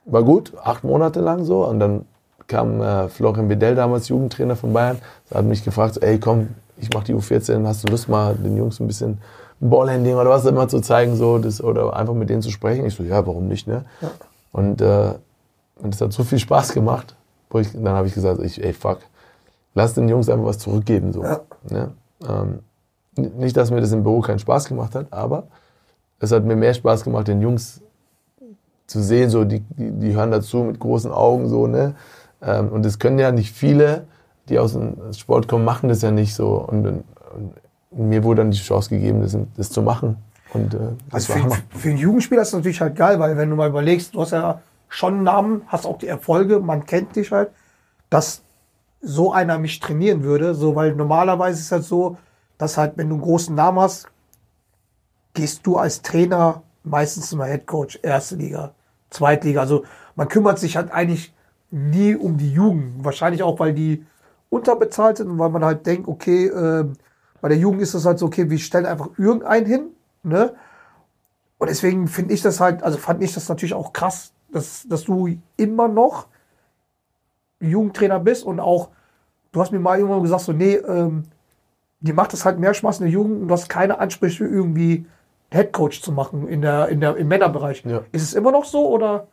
war gut, acht Monate lang so, und dann kam äh, Florian Bedell, damals Jugendtrainer von Bayern, hat mich gefragt, so, ey, komm, ich mach die U14, hast du Lust mal, den Jungs ein bisschen Ballhandling oder was immer zu zeigen, so, das, oder einfach mit denen zu sprechen? Ich so, ja, warum nicht, ne? Und, äh, und es hat so viel Spaß gemacht, wo ich, dann habe ich gesagt, ich, ey, fuck, lass den Jungs einfach was zurückgeben. So. Ja. Ne? Ähm, nicht, dass mir das im Büro keinen Spaß gemacht hat, aber es hat mir mehr Spaß gemacht, den Jungs zu sehen, so, die, die, die hören dazu mit großen Augen, so, ne? Ähm, und es können ja nicht viele, die aus dem Sport kommen, machen das ja nicht so. Und, und, und mir wurde dann die Chance gegeben, das, das zu machen. Und äh, das Also für, für einen Jugendspieler ist das natürlich halt geil, weil wenn du mal überlegst, du hast ja schon einen Namen, hast auch die Erfolge, man kennt dich halt, dass so einer mich trainieren würde, so weil normalerweise ist es halt so, dass halt, wenn du einen großen Namen hast, gehst du als Trainer meistens immer Headcoach, erste Liga, Zweitliga. Also man kümmert sich halt eigentlich nie um die Jugend. Wahrscheinlich auch, weil die unterbezahlt sind und weil man halt denkt, okay, ähm, bei der Jugend ist es halt so, okay, wir stellen einfach irgendeinen hin, ne? Und deswegen finde ich das halt, also fand ich das natürlich auch krass, dass, dass du immer noch Jugendtrainer bist und auch, du hast mir mal irgendwann gesagt, so, nee, ähm, dir macht es halt mehr Spaß in der Jugend und du hast keine Ansprüche, irgendwie Headcoach zu machen in der, in der, im Männerbereich. Ja. Ist es immer noch so oder?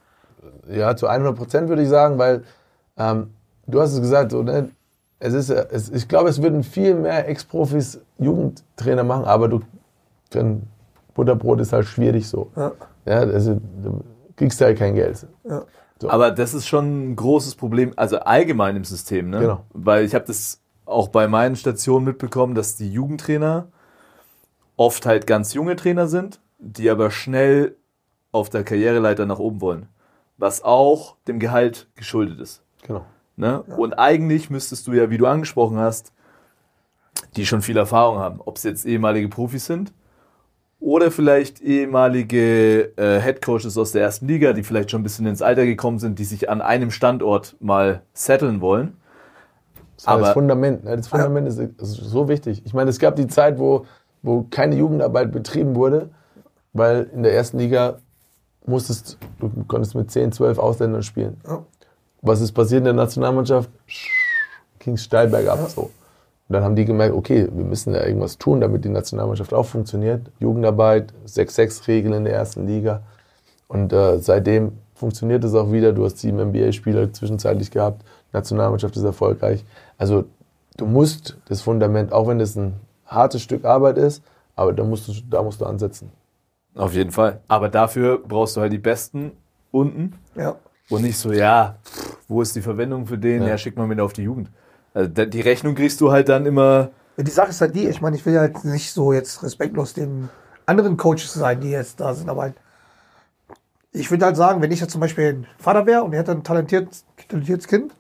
Ja, zu 100 Prozent würde ich sagen, weil ähm, du hast es gesagt, so, ne? es ist, es, ich glaube, es würden viel mehr Ex-Profis Jugendtrainer machen, aber du, für ein Butterbrot ist halt schwierig so. Ja. Ja, also, du kriegst halt kein Geld. Ja. Aber das ist schon ein großes Problem, also allgemein im System, ne? Genau. Weil ich habe das auch bei meinen Stationen mitbekommen, dass die Jugendtrainer oft halt ganz junge Trainer sind, die aber schnell auf der Karriereleiter nach oben wollen. Was auch dem Gehalt geschuldet ist. Genau. Ne? Und eigentlich müsstest du ja, wie du angesprochen hast, die schon viel Erfahrung haben. Ob es jetzt ehemalige Profis sind oder vielleicht ehemalige äh, Headcoaches aus der ersten Liga, die vielleicht schon ein bisschen ins Alter gekommen sind, die sich an einem Standort mal setteln wollen. Das Aber- das Fundament. Das Fundament ist, ist so wichtig. Ich meine, es gab die Zeit, wo, wo keine Jugendarbeit betrieben wurde, weil in der ersten Liga musstest, du konntest mit 10, 12 Ausländern spielen. Ja. Was ist passiert in der Nationalmannschaft? Ging es steil bergab. So. Und dann haben die gemerkt, okay, wir müssen ja irgendwas tun, damit die Nationalmannschaft auch funktioniert. Jugendarbeit, 6-6-Regeln in der ersten Liga. Und äh, seitdem funktioniert es auch wieder. Du hast sieben NBA-Spieler zwischenzeitlich gehabt. Nationalmannschaft ist erfolgreich. Also du musst das Fundament, auch wenn es ein hartes Stück Arbeit ist, aber da musst du, da musst du ansetzen. Auf jeden Fall. Aber dafür brauchst du halt die Besten unten Ja. und nicht so, ja, wo ist die Verwendung für den? Ja, Ja. schick mal wieder auf die Jugend. Also die Rechnung kriegst du halt dann immer. Die Sache ist halt die, ich meine, ich will ja halt nicht so jetzt respektlos den anderen Coaches sein, die jetzt da sind, aber halt, ich würde halt sagen, wenn ich jetzt zum Beispiel ein Vater wäre und er hätte ein talentiertes, talentiertes Kind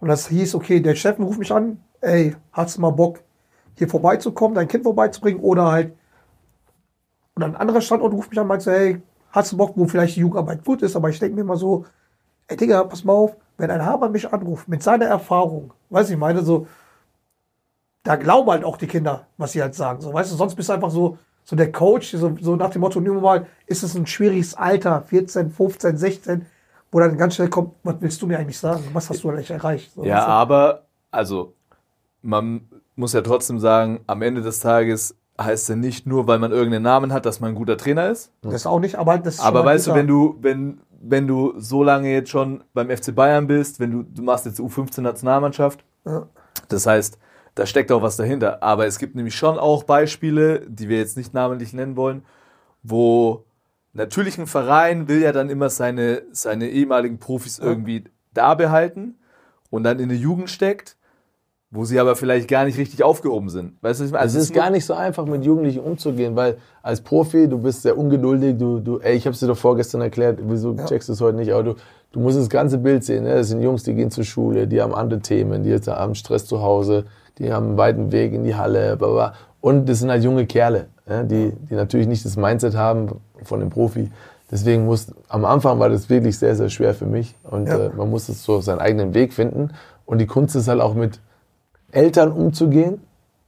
und das hieß, okay, der Chef ruft mich an, ey, hast du mal Bock, hier vorbeizukommen, dein Kind vorbeizubringen oder halt, oder ein anderer Standort ruft mich an und meint so, hey, hast du Bock, wo vielleicht die Jugendarbeit gut ist, aber ich denke mir immer so, ey Digga, pass mal auf, wenn ein Haber mich anruft mit seiner Erfahrung, weiß ich meine, so, da glauben halt auch die Kinder, was sie halt sagen. So, weißt du, sonst bist du einfach so, so der Coach, so, so nach dem Motto, nimm mal, ist es ein schwieriges Alter, 14, 15, 16, wo dann ganz schnell kommt, was willst du mir eigentlich sagen? Was hast du eigentlich erreicht? So, Ja, aber, also, man muss ja trotzdem sagen, am Ende des Tages heißt ja nicht nur, weil man irgendeinen Namen hat, dass man ein guter Trainer ist. das auch nicht, aber das ist Aber weißt du, wenn du, wenn, wenn du so lange jetzt schon beim FC Bayern bist, wenn du, du machst jetzt U15-Nationalmannschaft, Ja. das heißt, da steckt auch was dahinter. Aber es gibt nämlich schon auch Beispiele, die wir jetzt nicht namentlich nennen wollen, wo natürlich ein Verein will ja dann immer seine, seine ehemaligen Profis irgendwie da behalten und dann in eine Jugend steckt, wo sie aber vielleicht gar nicht richtig aufgehoben sind. Weißt du? Also es ist gar nicht so einfach, mit Jugendlichen umzugehen, weil als Profi, du bist sehr ungeduldig, du, du ey, ich habe es dir doch vorgestern erklärt, wieso checkst du es heute nicht, aber du, du musst das ganze Bild sehen. Ne? Das sind Jungs, die gehen zur Schule, die haben andere Themen, die haben Stress zu Hause, die haben einen weiten Weg in die Halle, bla, bla. und das sind halt junge Kerle, ja? die, die natürlich nicht das Mindset haben von dem Profi. Deswegen muss, am Anfang war das wirklich sehr, sehr schwer für mich und Ja. äh, man muss es so seinen eigenen Weg finden und die Kunst ist halt auch mit Eltern umzugehen,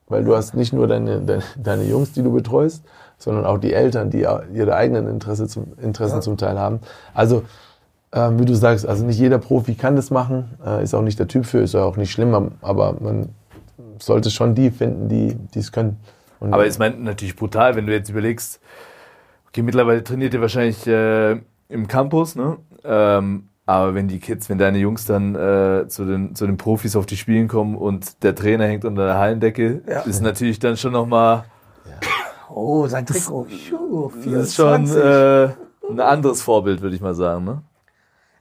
weil du hast nicht nur deine, deine, deine Jungs, die du betreust, sondern auch die Eltern, die ihre eigenen Interesse zum, Interessen Ja. zum Teil haben. Also, ähm, wie du sagst, also nicht jeder Profi kann das machen, äh, ist auch nicht der Typ für, ist auch nicht schlimm, aber man sollte schon die finden, die es können. Und Aber ist mein, natürlich brutal, wenn du jetzt überlegst, okay, mittlerweile trainiert ihr wahrscheinlich äh, im Campus, ne? Ähm, aber wenn die Kids, wenn deine Jungs dann äh, zu, den, zu den Profis auf die Spielen kommen und der Trainer hängt unter der Hallendecke, Ja. ist natürlich dann schon nochmal, Oh, sein Trikot. Phew, das ist schon 24. äh, ein anderes Vorbild, würde ich mal sagen, ne?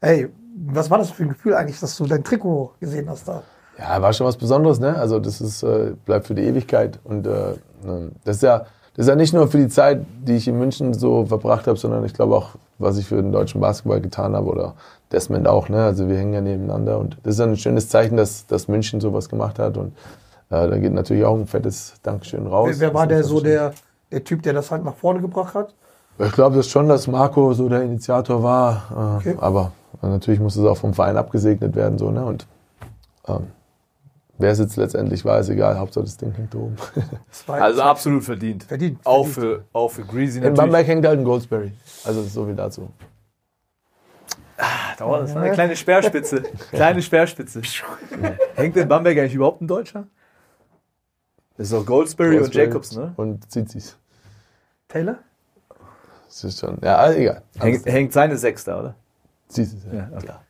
Ey, was war das für ein Gefühl eigentlich, dass du dein Trikot gesehen hast da? Ja, war schon was Besonderes, ne? Also das ist, äh, bleibt für die Ewigkeit. Und äh, ne, das ist ja, das ist ja nicht nur für die Zeit, die ich in München so verbracht habe, sondern ich glaube auch, was ich für den deutschen Basketball getan habe oder Desmond auch, ne? Also wir hängen ja nebeneinander und das ist ein schönes Zeichen, dass, dass München sowas gemacht hat. Und äh, da geht natürlich auch ein fettes Dankeschön raus. Wer, wer war der so der, der Typ, der das halt nach vorne gebracht hat? Ich glaube das schon, dass Marco so der Initiator war, äh, Okay. aber natürlich muss es auch vom Verein abgesegnet werden, so, ne? Und ähm, wer es jetzt letztendlich war, ist egal, Hauptsache das Ding hängt oben. Also absolut verdient. verdient. Auch verdient. für, auch für Greasy In natürlich. Bamberg hängt halt ein Goldsberry. Also so viel dazu. Dauert das, ne? Eine kleine Speerspitze. kleine Speerspitze. Hängt in Bamberg eigentlich überhaupt ein Deutscher? Das ist doch Goldsberry, und Goldsberry Jacobs, ne? Und Zizis. Taylor? Das ist schon, ja, also egal. Hängt, hängt seine Sechs da, oder? Zizis, ja. Ja, okay. klar.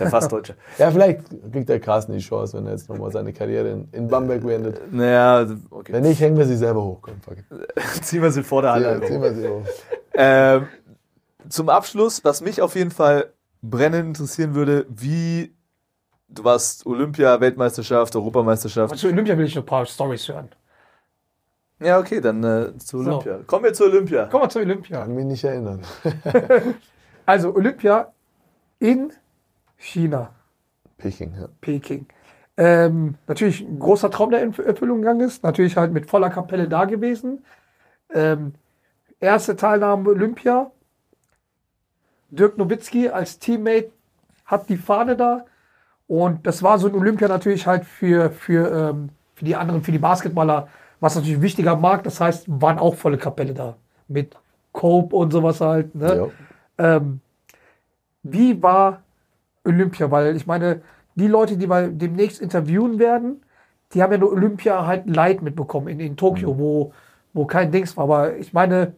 Der fast Deutscher. Ja, vielleicht kriegt der Carsten die Chance, wenn er jetzt nochmal seine Karriere in, in Bamberg beendet. Naja, okay. Wenn nicht, hängen wir sie selber hoch. Komm, fuck it. Ziehen wir sie vor der Halle. Ja, ziehen wir sie hoch. Ähm, zum Abschluss, was mich auf jeden Fall brennend interessieren würde, wie du warst Olympia, Weltmeisterschaft, Europameisterschaft. Zu Olympia will ich noch ein paar Stories hören. Ja, okay, dann äh, zu Olympia. Kommen wir zu Olympia. Kommen wir zu Olympia. Kann mich nicht erinnern. Also Olympia in China, Peking, ja. Peking. Ähm, natürlich ein großer Traum, der in Erfüllung gegangen ist. Natürlich halt mit voller Kapelle da gewesen. Ähm, erste Teilnahme Olympia. Dirk Nowitzki als Teammate hat die Fahne da. Und das war so ein Olympia natürlich halt für, für, ähm, für die anderen, für die Basketballer, was natürlich wichtiger Markt. Das heißt, waren auch volle Kapelle da. Mit Cope und sowas halt. Ne? Ja. Ähm, wie war Olympia? Weil ich meine, die Leute, die wir demnächst interviewen werden, die haben ja nur Olympia halt Light mitbekommen in, in Tokio, wo, wo kein Dings war. Aber ich meine,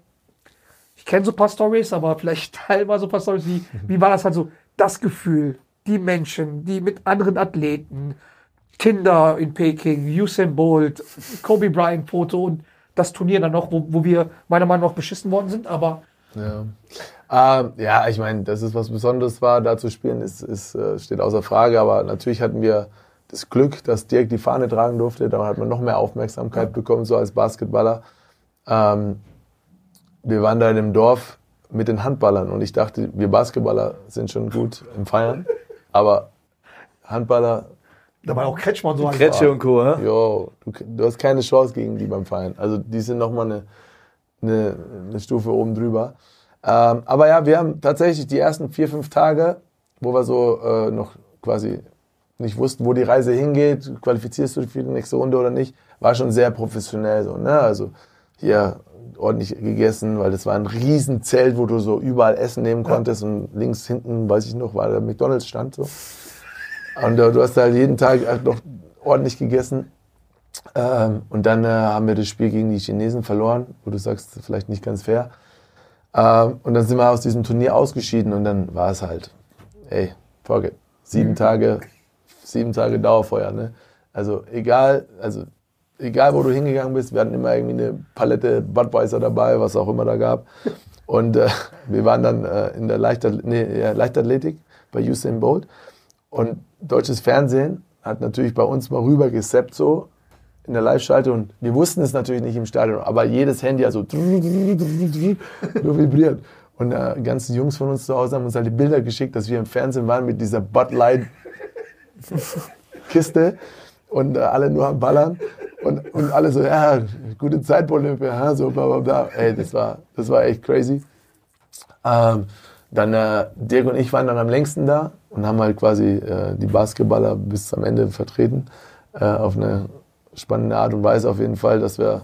ich kenne so ein paar Stories, aber vielleicht teilweise so ein paar Stories. Wie, wie war das halt so? Das Gefühl, die Menschen, die mit anderen Athleten, Tinder in Peking, Usain Bolt, Kobe Bryant Foto und das Turnier dann noch, wo, wo wir meiner Meinung nach beschissen worden sind, aber Ja, ähm, ja ich meine, dass es was Besonderes war, da zu spielen, ist, ist, äh, steht außer Frage. Aber natürlich hatten wir das Glück, dass Dirk die Fahne tragen durfte. Da hat man noch mehr Aufmerksamkeit bekommen, so als Basketballer. Ähm, wir waren da in dem Dorf mit den Handballern und ich dachte, wir Basketballer sind schon gut im Feiern. Aber Handballer, da war auch Kretschmann so ein Kretsche und Co., ne? jo, du, du hast keine Chance gegen die beim Feiern. Also die sind nochmal eine, eine, eine Stufe oben drüber. Ähm, aber ja, wir haben tatsächlich die ersten vier, fünf Tage, wo wir so äh, noch quasi nicht wussten, wo die Reise hingeht, qualifizierst du dich für die nächste Runde oder nicht, war schon sehr professionell so, ne? Also hier ordentlich gegessen, weil das war ein riesen Zelt, wo du so überall Essen nehmen konntest und links hinten, weiß ich noch, war der McDonalds stand so. Und äh, du hast halt jeden Tag halt noch ordentlich gegessen. Ähm, und dann äh, haben wir das Spiel gegen die Chinesen verloren, wo du sagst, vielleicht nicht ganz fair. Ähm, und dann sind wir aus diesem Turnier ausgeschieden und dann war es halt, ey, fuck it. Sieben Tage, sieben Tage Dauerfeuer, ne? Also egal, also egal wo du hingegangen bist, wir hatten immer irgendwie eine Palette Budweiser dabei, was auch immer da gab. Und äh, wir waren dann äh, in der Leichtathletik, nee, ja, Leichtathletik bei Usain Bolt. Und deutsches Fernsehen hat natürlich bei uns mal rüber gesappt so in der Live-Schalte und wir wussten es natürlich nicht im Stadion, aber jedes Handy hat so nur vibriert. Und äh, die ganzen Jungs von uns zu Hause haben uns halt die Bilder geschickt, dass wir im Fernsehen waren mit dieser Bud Light Kiste und äh, alle nur am Ballern und, und alle so, ja, gute Zeit, Olympia, ja, so bla bla bla. Ey, das war, das war echt crazy. Ähm, dann äh, Dirk und ich waren dann am längsten da und haben halt quasi äh, die Basketballer bis am Ende vertreten. Äh, auf eine spannende Art und Weise auf jeden Fall, dass wir,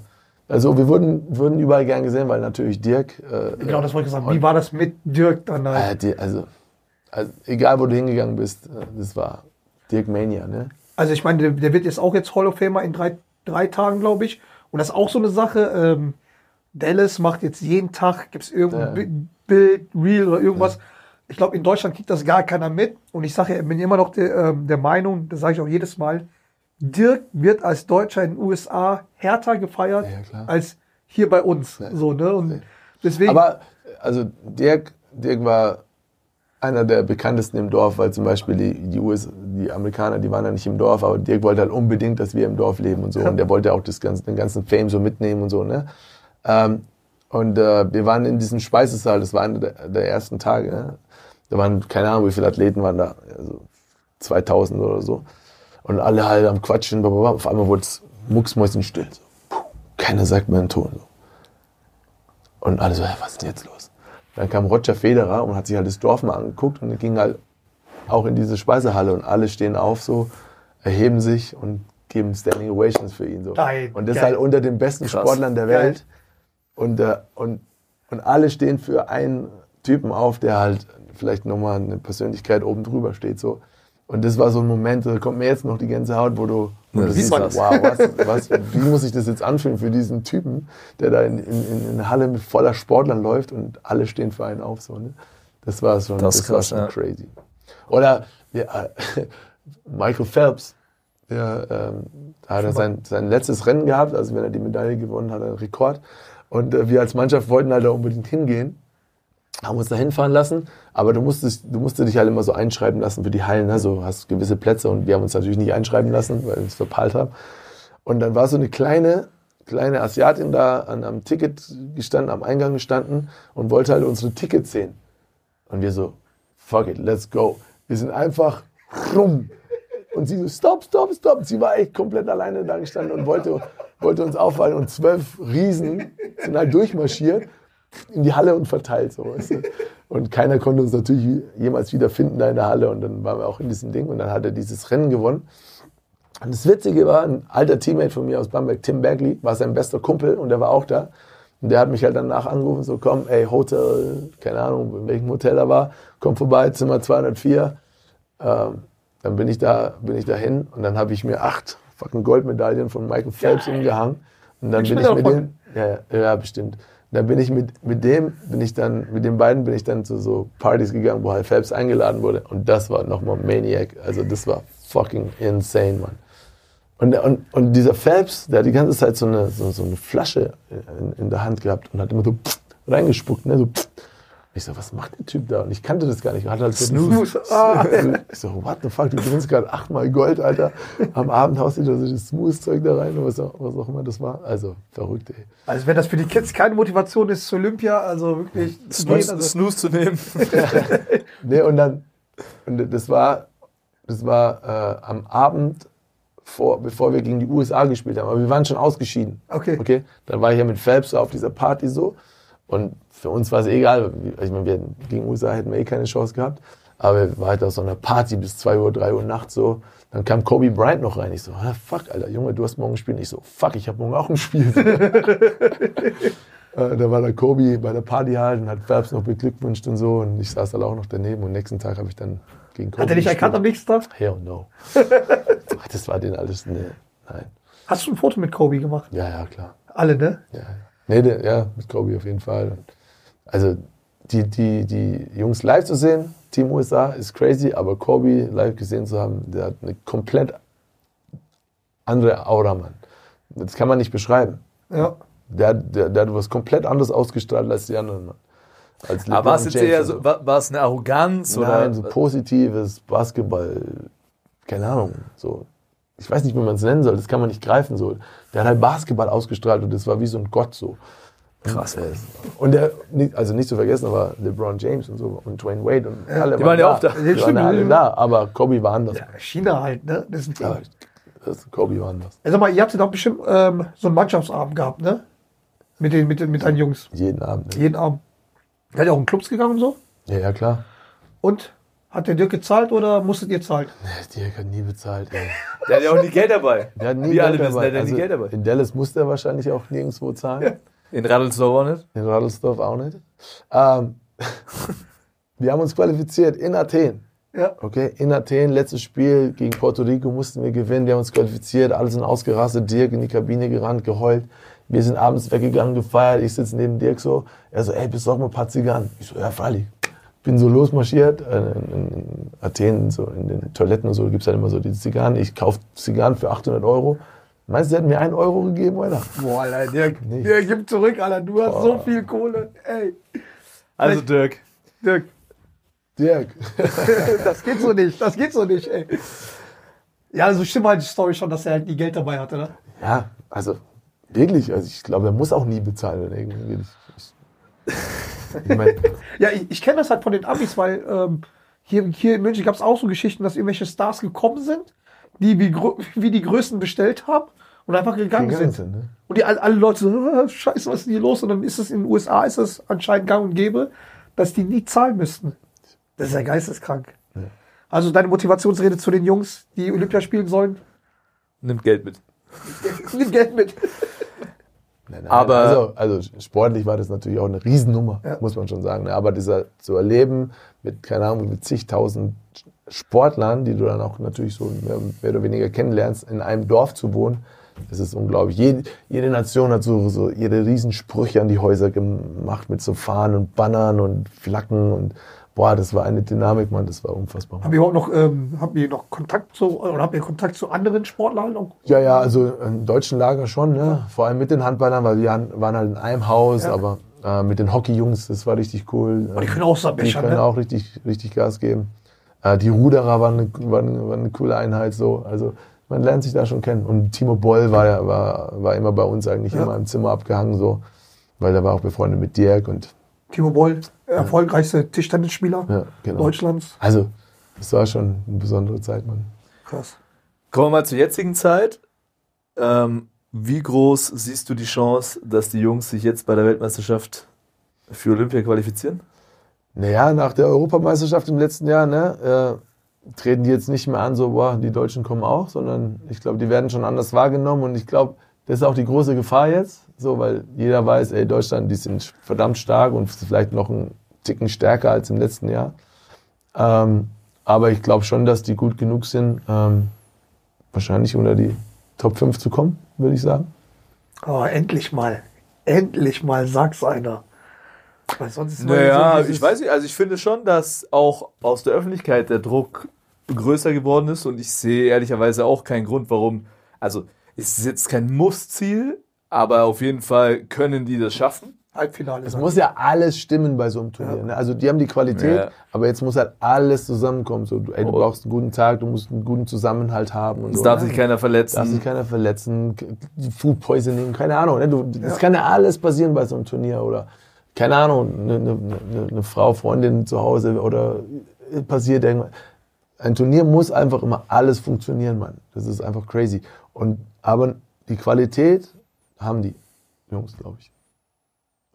also wir wurden, wurden überall gern gesehen, weil natürlich Dirk, äh, Genau, das wollte ich sagen. Wie war das mit Dirk dann? äh, Halt? die, also, also egal wo du hingegangen bist, äh, das war Dirk Mania, ne? Also ich meine, der, wird jetzt auch jetzt Hall of Famer in drei, drei Tagen, glaube ich. Und das ist auch so eine Sache. Ähm, Dallas macht jetzt jeden Tag, gibt es irgendein Ja. Bi- Bild, Reel oder irgendwas. Ich glaube, in Deutschland kriegt das gar keiner mit. Und ich sage ja, bin immer noch der, ähm, der Meinung, das sage ich auch jedes Mal, Dirk wird als Deutscher in den USA härter gefeiert Ja, als hier bei uns. So, ne? Und deswegen. Aber also Dirk, Dirk war einer der bekanntesten im Dorf, weil zum Beispiel die, die, US, die Amerikaner, die waren ja nicht im Dorf, aber Dirk wollte halt unbedingt, dass wir im Dorf leben und so. Und der wollte auch das ganze, den ganzen Fame so mitnehmen und so. Ne? Ähm, und äh, wir waren in diesem Speisesaal, das war einer der, der ersten Tage. Ne? Da waren, keine Ahnung, wie viele Athleten waren da, also 2000 oder so. Und alle halt am Quatschen, blablabla. auf einmal wurde es mucksmäuschenstill. So. Puh, keiner sagt mehr einen Ton. So. Und alle so, "Hä, was ist denn jetzt los? Dann kam Roger Federer und hat sich halt das Dorf mal angeguckt und ging halt auch in diese Speisehalle und alle stehen auf so, erheben sich und geben Standing Ovations für ihn so. Geil, und das geil. halt unter den besten Krass. Sportlern der Geil. Welt. Und, äh, und, und alle stehen für einen Typen auf, der halt vielleicht nochmal eine Persönlichkeit oben drüber steht so. Und das war so ein Moment, da kommt mir jetzt noch die Gänsehaut, wo du, wo Ja, du siehst, ist krass. wow, was, was, wie muss ich das jetzt anfühlen für diesen Typen, der da in, in, in eine Halle mit voller Sportlern läuft und alle stehen für einen auf. So, ne? Das war schon, Das das ist war krass, schon ja. crazy. Oder ja, Michael Phelps, der ähm, hat er sein, sein letztes Rennen gehabt, also wenn er die Medaille gewonnen hat, einen Rekord. Und äh, wir als Mannschaft wollten halt da unbedingt hingehen haben uns da hinfahren lassen, aber du musstest, du musstest dich halt immer so einschreiben lassen für die Hallen, ne? so hast gewisse Plätze und wir haben uns natürlich nicht einschreiben lassen, weil wir es verpeilt haben. Und dann war so eine kleine, kleine Asiatin da an am Ticket gestanden, am Eingang gestanden und wollte halt unsere Tickets sehen. Und wir so, fuck it, let's go. Wir sind einfach rum. Und sie so, stopp, stopp, stopp. Sie war echt komplett alleine da gestanden und wollte, wollte uns auffallen und zwölf Riesen sind halt durchmarschiert in die Halle und verteilt. So, weißt du? Und keiner konnte uns natürlich jemals wieder finden da in der Halle. Und dann waren wir auch in diesem Ding und dann hat er dieses Rennen gewonnen. Und das Witzige war, ein alter Teammate von mir aus Bamberg, Tim Bagley, war sein bester Kumpel und der war auch da. Und der hat mich halt danach angerufen, so komm, ey, Hotel, keine Ahnung, in welchem Hotel er war, komm vorbei, Zimmer 204. Ähm, dann bin ich da, bin ich da hin und dann habe ich mir acht fucking Goldmedaillen von Michael Phelps umgehangen. Und dann bin ich mit dem, ja, ja, ja, bestimmt. Dann bin ich mit, mit dem, bin ich dann, mit den beiden bin ich dann zu so Partys gegangen, wo halt Phelps eingeladen wurde. Und das war nochmal Maniac. Also das war fucking insane, Mann. Und, und, und dieser Phelps, der hat die ganze Zeit so eine, so, so eine Flasche in, in der Hand gehabt und hat immer so pff, reingespuckt. Ne? So. Ich so, was macht der Typ da? Und ich kannte das gar nicht. Hat halt so Snooze. Ah. Ich so, what the fuck, du gewinnst gerade achtmal Gold, Alter. Am Abend haust du so das Smooth-Zeug da rein, was auch, was auch immer das war. Also, verrückt, ey. Also wenn das für die Kids keine Motivation ist zu Olympia, also wirklich zu gehen, Snooze, also, Snooze zu nehmen. Nee, und dann, und das war, das war äh, am Abend, vor, bevor wir gegen die USA gespielt haben. Aber wir waren schon ausgeschieden. Okay. okay? Dann war ich ja mit Phelps so auf dieser Party so. Und für uns war es egal. Ich meine, wir gegen USA hätten wir eh keine Chance gehabt. Aber wir waren halt auf so einer Party bis 2 Uhr, 3 Uhr nachts so. Dann kam Kobe Bryant noch rein. Ich so, ah, fuck, Alter, Junge, du hast morgen ein Spiel. Ich so, fuck, ich habe morgen auch ein Spiel. Äh, da war der Kobe bei der Party halt und hat Phelps noch beglückwünscht und so. Und ich saß da auch noch daneben. Und nächsten Tag habe ich dann gegen Kobe hat er dich erkannt am nächsten Tag? Hell no. das war denen alles, ne, nein. Hast du ein Foto mit Kobe gemacht? Ja, ja, klar. Alle, ne? Ja, ja. Nee, der, ja, mit Kobe auf jeden Fall. Also die, die, die Jungs live zu sehen, Team USA, ist crazy, aber Kobe live gesehen zu haben, der hat eine komplett andere Aura, Mann. Das kann man nicht beschreiben. Ja. Der, der, der hat was komplett anderes ausgestrahlt als die anderen, Mann. Als Aber war es jetzt eher so, war, war es eine Arroganz oder? Nein, so positives Basketball, keine Ahnung, so. Ich weiß nicht, wie man es nennen soll, das kann man nicht greifen, so. Der hat halt Basketball ausgestrahlt und das war wie so ein Gott, so. Krass. Und, äh, Und der, also nicht zu vergessen, aber LeBron James und so und Dwayne Wade und alle die waren ja auch da. Die waren alle stimmt. da, aber Kobe war anders. ja. China halt, ne? Das ist ein Ja, Team. das, Kobe war anders. Also mal, ihr habt ja doch bestimmt ähm, so einen Mannschaftsabend gehabt, ne? Mit den, mit den, mit deinen Jungs. Jeden Abend. Ne? Jeden Abend. Seid ihr auch in Clubs gegangen und so? Ja, ja, klar. Und? Hat der Dirk gezahlt oder musstet ihr zahlen? Dirk hat nie bezahlt, ey. Der hat ja auch nie Geld dabei. Der hat nie Wir Geld alle wissen, dabei. der hat Also nie Geld dabei. In Dallas musste er wahrscheinlich auch nirgendwo zahlen. In Radelsdorf auch nicht. In Radelsdorf auch nicht. Ähm, wir haben uns qualifiziert in Athen. Ja. Okay, in Athen, letztes Spiel gegen Puerto Rico mussten wir gewinnen. Wir haben uns qualifiziert, alle sind ausgerastet. Dirk in die Kabine gerannt, geheult. Wir sind abends weggegangen, gefeiert. Ich sitze neben Dirk so. Er so, ey, besorg mal ein paar Zigarren. Ich so, ja, freilich. Bin so losmarschiert. äh, In, Athen, so in den Toiletten und so, gibt es halt immer so diese Zigarren. Ich kaufe Zigarren für 800 Euro. Meinst du, sie hätten mir einen Euro gegeben, oder? Boah, Alter, Dirk, Nicht. Dirk, gib zurück, Alter. Du hast so viel Kohle. Ey, Also Dirk. Dirk, Dirk. das geht so nicht. Das geht so nicht, ey. Ja, also stimmt halt die Story schon, dass er halt nie Geld dabei hatte, ne? Ja, also wirklich. Also ich glaube, er muss auch nie bezahlen. Wenn er irgendwie ich, ich, ich mein, Ja, ich, ich kenne das halt von den Amis, weil ähm, hier, hier in München gab es auch so Geschichten, dass irgendwelche Stars gekommen sind, die wie, wie die Größten bestellt haben und einfach gegangen, sind. sind, ne? Und die alle, alle Leute so, "Ah, scheiße, was ist denn hier los? Und dann ist es in den USA, ist es anscheinend gang und gäbe, dass die nie zahlen müssten. Das ist ja geisteskrank. Also deine Motivationsrede zu den Jungs, die Olympia spielen sollen, Nimmt Geld mit. nimm Geld mit. Nein, nein, Aber- also, also sportlich war das natürlich auch eine Riesennummer, Ja. muss man schon sagen. ne? Aber dieser zu erleben mit, keine Ahnung, mit zigtausend Sportlern, die du dann auch natürlich so mehr, mehr oder weniger kennenlernst, in einem Dorf zu wohnen, das ist unglaublich. Jede, jede Nation hat so, so ihre Riesensprüche an die Häuser gemacht mit so Fahnen und Bannern und Flaggen und boah, das war eine Dynamik, Mann, das war unfassbar. Haben wir überhaupt noch, ähm, haben wir noch Kontakt zu, oder habt ihr Kontakt zu anderen Sportlern? Ja, ja, also im deutschen Lager schon, ne? vor allem mit den Handballern, weil wir waren halt in einem Haus, Ja. aber äh, mit den Hockeyjungs, das war richtig cool. die können auch so Die bechern, können ne? auch richtig, richtig Gas geben. Äh, die Ruderer waren eine, waren, waren eine coole Einheit, so. Also man lernt sich da schon kennen. Und Timo Boll war, ja- war, war immer bei uns eigentlich Ja. immer im Zimmer abgehangen, so, weil der war auch befreundet mit Dirk und Timo Boll, erfolgreichste Tischtennisspieler ja, genau. Deutschlands. Also, das war schon eine besondere Zeit, Mann. Krass. Kommen wir mal zur jetzigen Zeit. Ähm, Wie groß siehst du die Chance, dass die Jungs sich jetzt bei der Weltmeisterschaft für Olympia qualifizieren? Naja, nach der Europameisterschaft im letzten Jahr, ne, äh, treten die jetzt nicht mehr an, so, boah, die Deutschen kommen auch, sondern ich glaube, die werden schon anders wahrgenommen und ich glaube, das ist auch die große Gefahr jetzt, so, weil jeder weiß, ey, Deutschland, die sind verdammt stark und vielleicht noch einen Ticken stärker als im letzten Jahr. Ähm, aber ich glaube schon, dass die gut genug sind, ähm, wahrscheinlich unter die Top 5 zu kommen, würde ich sagen. Oh, endlich mal. Endlich mal, sag's einer. Weil sonst ist Naja, so ich weiß nicht, also ich finde schon, dass auch aus der Öffentlichkeit der Druck größer geworden ist und ich sehe ehrlicherweise auch keinen Grund, warum, also es ist jetzt kein Muss-Ziel, aber auf jeden Fall können die das schaffen. Halbfinale. Es muss ja alles stimmen bei so einem Turnier. Ne? Also die haben die Qualität, Ja. aber jetzt muss halt alles zusammenkommen. So, du, ey, du Oh. brauchst einen guten Tag, du musst einen guten Zusammenhalt haben. Und Es so, darf ne? sich keiner darf verletzen. sich keiner verletzen, Food Poisoning, keine Ahnung. Ne? Du, das kann ja alles passieren bei so einem Turnier oder keine Ahnung, eine, eine, eine, eine Frau, Freundin zu Hause oder passiert irgendwas. Ein Turnier muss einfach immer alles funktionieren, Mann. Das ist einfach crazy. Und, aber die Qualität haben die Jungs, glaube ich.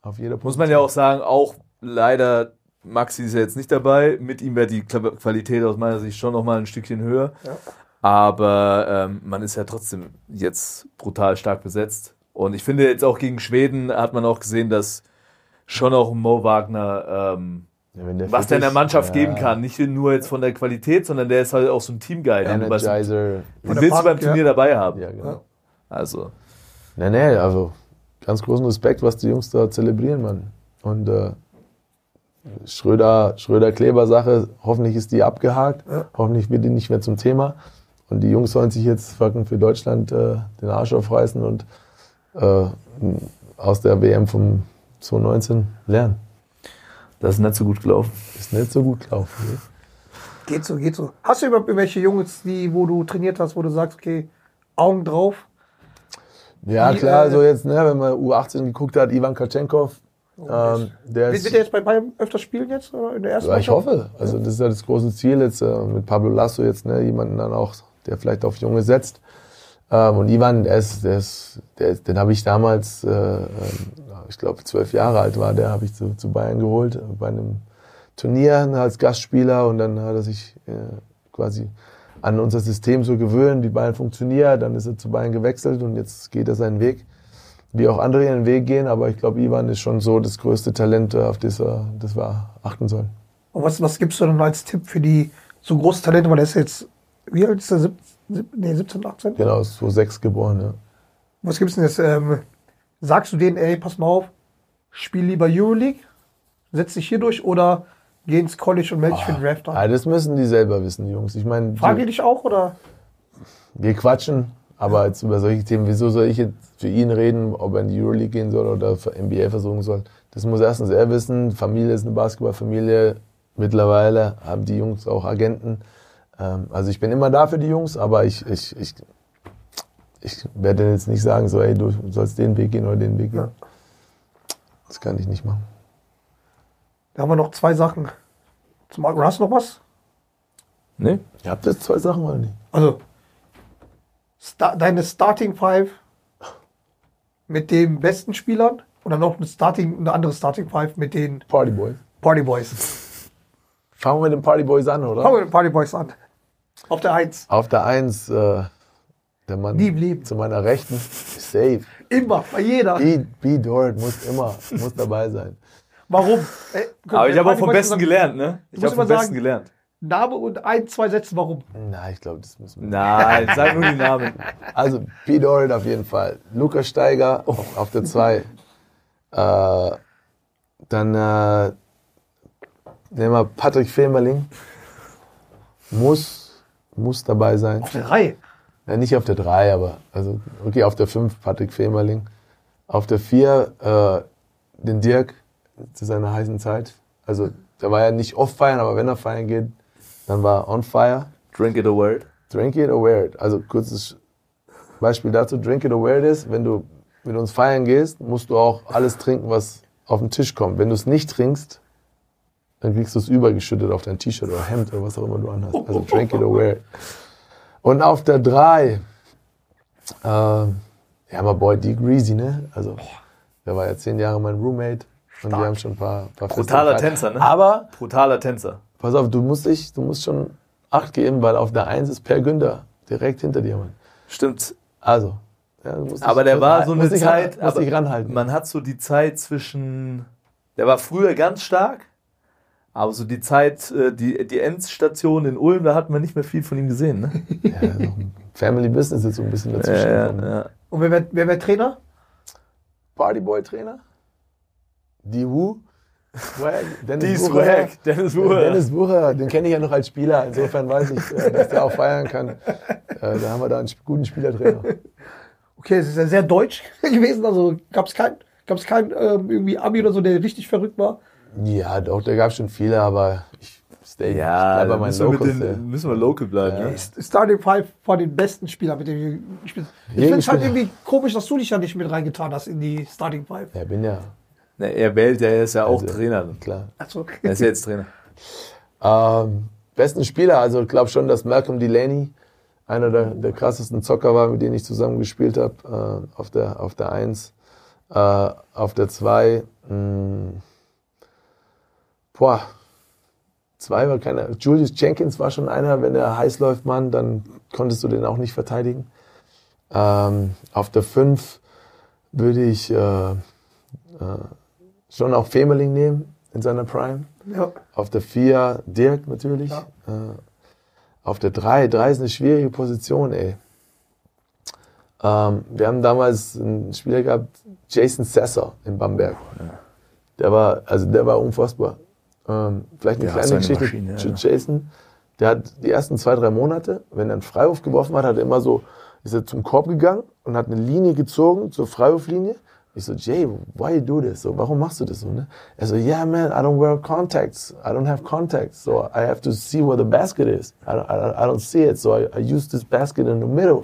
Auf jeder Muss man ja auch sagen, auch leider, Maxi ist ja jetzt nicht dabei. Mit ihm wäre die Qualität aus meiner Sicht schon nochmal ein Stückchen höher. Aber ähm, man ist ja trotzdem jetzt brutal stark besetzt. Und ich finde jetzt auch gegen Schweden hat man auch gesehen, dass schon auch Mo Wagner, ähm, Ja, wenn der was der in der ist, Mannschaft ja, geben kann. Nicht nur jetzt von der Qualität, sondern der ist halt auch so ein so- Energizer. den willst du beim ja. Turnier dabei haben. Ja, genau. Also, Nee, nee, also ganz großen Respekt, was die Jungs da zelebrieren, Mann. Und äh, Schröder, Schröder-Kleber-Sache, hoffentlich ist die abgehakt. Hoffentlich wird die nicht mehr zum Thema. Und die Jungs sollen sich jetzt fucking für Deutschland äh, den Arsch aufreißen und äh, aus der WM vom 2019 lernen. das ist nicht so gut gelaufen. Ist nicht so gut gelaufen. Ne? Geht so, geht so. Hast du überhaupt irgendwelche Jungs, die, wo du trainiert hast, wo du sagst, okay, Augen drauf? Ja, Wie, klar, äh, so jetzt, ne, wenn man U18 geguckt hat, Ivan Kachenkov, ähm, der Wird ist, wird der jetzt bei Bayern öfter spielen jetzt? Oder in der ersten Ja, ich hoffe. Also das ist ja das große Ziel jetzt äh, mit Pablo Lasso jetzt, ne, jemanden dann auch, der vielleicht auf Junge setzt. Ähm, und Ivan, der ist, der ist, der den habe ich damals, äh, ähm, ich glaube zwölf Jahre alt war, der habe ich zu, zu Bayern geholt äh, bei einem Turnier als Gastspieler und dann hat er sich äh, quasi an unser System so gewöhnt, wie Bayern funktioniert. Dann ist er zu Bayern gewechselt und jetzt geht er seinen Weg wie auch andere ihren Weg gehen, aber ich glaube, Ivan ist schon so das größte Talent, äh, auf das wir, das wir achten sollen. Und was, was gibst du dann als Tipp für die so große Talente? Weil der ist jetzt, wie alt ist der? Sieb, sieb, nee, 17, 18? Genau, ist so sechs geboren, ja. Was gibt's denn jetzt? Ähm, sagst du denen, ey, pass mal auf, spiel lieber Euroleague, setz dich hier durch oder geh ins College und melde dich für den Draft an? Ah, das müssen die selber wissen, die Jungs. Ich meine, die- dich auch oder? wir quatschen, aber jetzt über solche Themen, wieso soll ich jetzt für ihn reden, ob er in die Euroleague gehen soll oder für NBA versuchen soll? Das muss erstens er wissen. Familie ist eine Basketballfamilie. Mittlerweile haben die Jungs auch Agenten. Ähm, also ich bin immer da für die Jungs, aber ich, ich, ich, ich werde jetzt nicht sagen, so, ey, du sollst den Weg gehen oder den Weg gehen. Das kann ich nicht machen. Da haben wir noch zwei Sachen. Zum Marken. Hast du noch was? Nee? Ihr habt jetzt zwei Sachen oder nicht? Also, sta deine Starting Five mit den besten Spielern oder noch eine, Starting, eine andere Starting Five mit den Party Boys. Party Boys. Fangen wir mit den Party Boys an, oder? Fangen wir mit den Party Boys an. Auf der Eins. Auf der Eins, äh, der Mann Nie im Leben. zu meiner Rechten, safe. Immer, bei jeder. B, B Dort muss immer, muss dabei sein. Warum? Ey, guck, Aber ich habe auch vom Besten sagt, gelernt, ne? Ich habe vom immer Besten sagen- gelernt. Name und ein, zwei Sätze, warum? Na, ich glaube, das müssen wir. Nein, sag nur die Namen. Also, B Dort auf jeden Fall. Lukas Steiger auf, auf der Zwei. Äh, dann äh, nehmen wir Patrick Femerling. Muss, muss dabei sein. Auf der Reihe. Ja, nicht auf der 3, aber also okay, auf der 5 Patrick Femerling. Auf der 4 äh, den Dirk zu seiner heißen Zeit. Also der war ja nicht oft feiern, aber wenn er feiern geht, dann war er on fire. Drink it a word. Drink it or wear it. Also kurzes Beispiel dazu, drink it or wear it ist, wenn du mit uns feiern gehst, musst du auch alles trinken, was auf den Tisch kommt. Wenn du es nicht trinkst, dann kriegst du es übergeschüttet auf dein T-Shirt oder Hemd oder was auch immer du anhast. Also drink it or wear it. Und auf der 3, äh, Ja, aber Boy, die Greasy, ne? Also, der war ja zehn Jahre mein Roommate. Und wir haben schon ein paar, paar Feste Brutaler gefeiert. Tänzer, ne? Aber, Brutaler Tänzer. pass auf, du musst dich, du musst schon Acht geben, weil auf der Eins ist Per Günther. Direkt hinter dir, Mann. Stimmt. Also. Ja, du musst Aber der war so eine Zeit, Ran, musst aber dich ranhalten. man hat so die Zeit zwischen, der war früher ganz stark, aber so die Zeit, äh, die, die Endstation in Ulm, da hat man nicht mehr viel von ihm gesehen. Ne? ja, so Family Business ist so ein bisschen dazwischen. gekommen. ja. Und wer wird Trainer? Partyboy-Trainer? Die Wu? Swag? Dennis Die. Swag, Dennis Wucherer. Dennis Wucherer, den kenne ich ja noch als Spieler. Insofern weiß ich, äh, dass der auch feiern kann. Äh, Da haben wir da einen guten Spielertrainer. Okay, es ist ja sehr deutsch gewesen. Also gab es kein, gab's kein ähm, irgendwie Abi oder so, der richtig verrückt war. Ja, doch, da gab es schon viele, aber ich stay Ja, ich bleib bei da meinen müssen, wir Locals. den, ey. müssen wir local bleiben. Ne? Starting Five von den besten Spielern, mit denen wir gespielt haben. Ich finde es halt Spieler. irgendwie komisch, dass du dich ja nicht mit reingetan hast in die Starting Five. Ja, bin ja, Ne, er wählt, er ist ja auch Also- Trainer. klar. Also, Er ist ja jetzt Trainer. Ähm, besten Spieler, also ich glaube schon, dass Malcolm Delaney einer der, der krassesten Zocker war, mit denen ich zusammen gespielt habe, äh, auf der auf der 1. Äh, auf der 2, boah, zwei war keiner. Julius Jenkins war schon einer, wenn er heiß läuft, Mann, dann konntest du den auch nicht verteidigen. Ähm, auf der 5 würde ich äh, äh, schon auch Femerling nehmen in seiner Prime. ja. Auf der 4 Dirk natürlich. Ja. Äh, auf der 3, 3 ist eine schwierige Position, ey. Ähm, wir haben damals einen Spieler gehabt, Jason Sesser in Bamberg. Der war, also der war unfassbar. Ähm, vielleicht eine Ja, kleine Geschichte Maschine, zu ja. Jason. Der hat die ersten zwei, drei Monate, wenn er einen Freiwurf geworfen hat, hat er immer so, ist er zum Korb gegangen und hat eine Linie gezogen zur Freiwurflinie. Ich so, Jay, why you do this? So, warum machst du das so? Ne? Er so, yeah, man, I don't wear contacts. I don't have contacts. So I have to see where the basket is. I don't, I don't, see it. So I, I use this basket in the middle.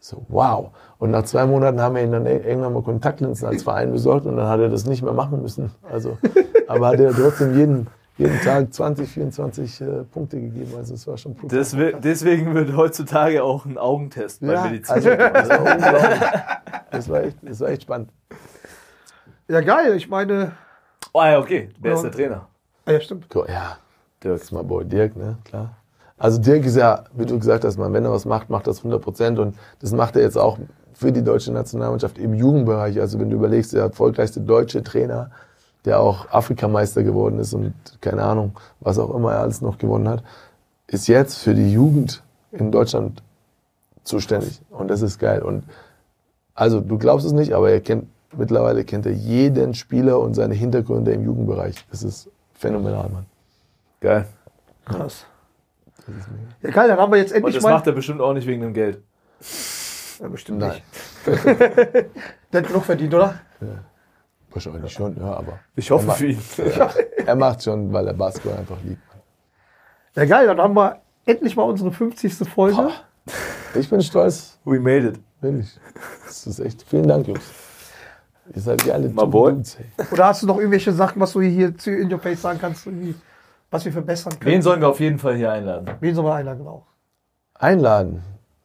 So, wow. Und nach zwei Monaten haben wir ihn dann ir- irgendwann mal Kontaktlinsen als Verein besorgt und dann hat er das nicht mehr machen müssen. Also, aber hat er trotzdem jeden, jeden Tag 20, 24 äh, Punkte gegeben. Also es war schon brutal. Deswe- Deswegen wird heutzutage auch ein Augentest bei ja, Medizin. also, das war unglaublich. Das war, echt, das war echt spannend. Ja, geil. Ich meine, oh ja, okay. Wer ist der Trainer? ah, ja, stimmt. Cool, Ja, Dirk. Ist mein Boy Dirk, ne? Klar. Also Dirk ist ja, wie du gesagt hast, man, wenn er was macht, macht das 100 Prozent und das macht er jetzt auch für die deutsche Nationalmannschaft im Jugendbereich. Also wenn du überlegst, der erfolgreichste deutsche Trainer, der auch Afrikameister geworden ist und keine Ahnung, was auch immer er alles noch gewonnen hat, ist jetzt für die Jugend in Deutschland zuständig und das ist geil. Und also du glaubst es nicht, aber er kennt mittlerweile kennt er jeden Spieler und seine Hintergründe im Jugendbereich. Das ist phänomenal, Mann. Geil. Krass. Ja, geil, dann haben wir jetzt Und endlich das mal. macht er bestimmt auch nicht wegen dem Geld. ja, bestimmt Nein. nicht. Der hat genug verdient, oder? Wahrscheinlich schon, ja, aber. Ich hoffe er für ihn. macht, er macht schon, weil er Basketball einfach liebt. Ja, geil, dann haben wir endlich mal unsere 50. Folge. Ich bin stolz, We made it. wirklich. Das ist echt. Vielen Dank, Jungs. Ihr seid boy. Dudes, ey. Oder hast du noch irgendwelche Sachen, was du hier zu In Your Face sagen kannst, was wir verbessern können? Wen sollen wir auf jeden Fall hier einladen? Wen soll man einladen, genau? Einladen.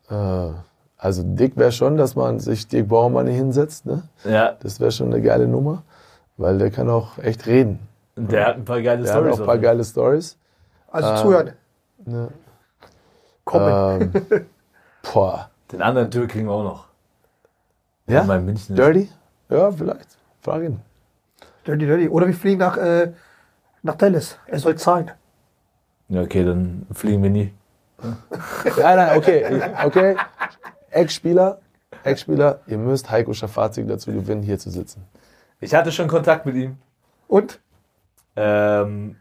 Äh, also dick wäre schon, dass man sich Dirk Baumann hier hinsetzt. Ne? Ja, Das wäre schon eine geile Nummer, weil der kann auch echt reden. der hat ein paar geile Der hat Stories. auch ein paar geile Stories. Also Ähm, zuhören. Ne? Kommen. Ähm, boah. Den anderen Dirk kriegen wir auch noch. Ja? Mein München. Dirty? Ja, vielleicht. Frag ihn. Dirty, dirty. Oder wir fliegen nach, äh, nach Dallas. Er soll zahlen. Ja, okay, dann fliegen wir nie. Nein, nein, okay. Okay. Ex-Spieler, Ex-Spieler, ihr müsst Heiko Schafazik dazu gewinnen, hier zu sitzen. Ich hatte schon Kontakt mit ihm. Und? Ähm,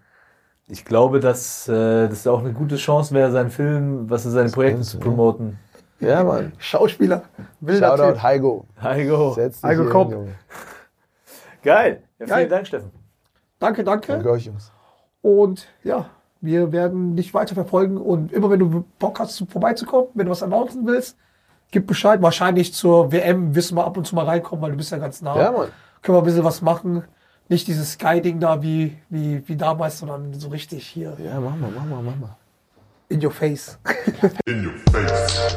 ich glaube, dass äh, das auch eine gute Chance wäre, seinen Film, was ist seine Projekte könnte, zu promoten. Ja, Mann. Schauspieler. Wilder Shoutout Typ. Heiko. Heiko. Setz dich Heiko, hier komm. hin, Junge. Geil. Ja, vielen Geil. Dank, Steffen. Danke, danke. Danke euch, Jungs. Und ja, wir werden dich weiter verfolgen. Und immer wenn du Bock hast, vorbeizukommen, wenn du was announcen willst, gib Bescheid. Wahrscheinlich zur WM wissen wir ab und zu mal reinkommen, weil du bist ja ganz nah. Ja, Mann. Können wir ein bisschen was machen. Nicht dieses Sky-Ding da wie, wie, wie damals, sondern so richtig hier Ja, mach mal, mach mal, mach mal. in your face. In your face.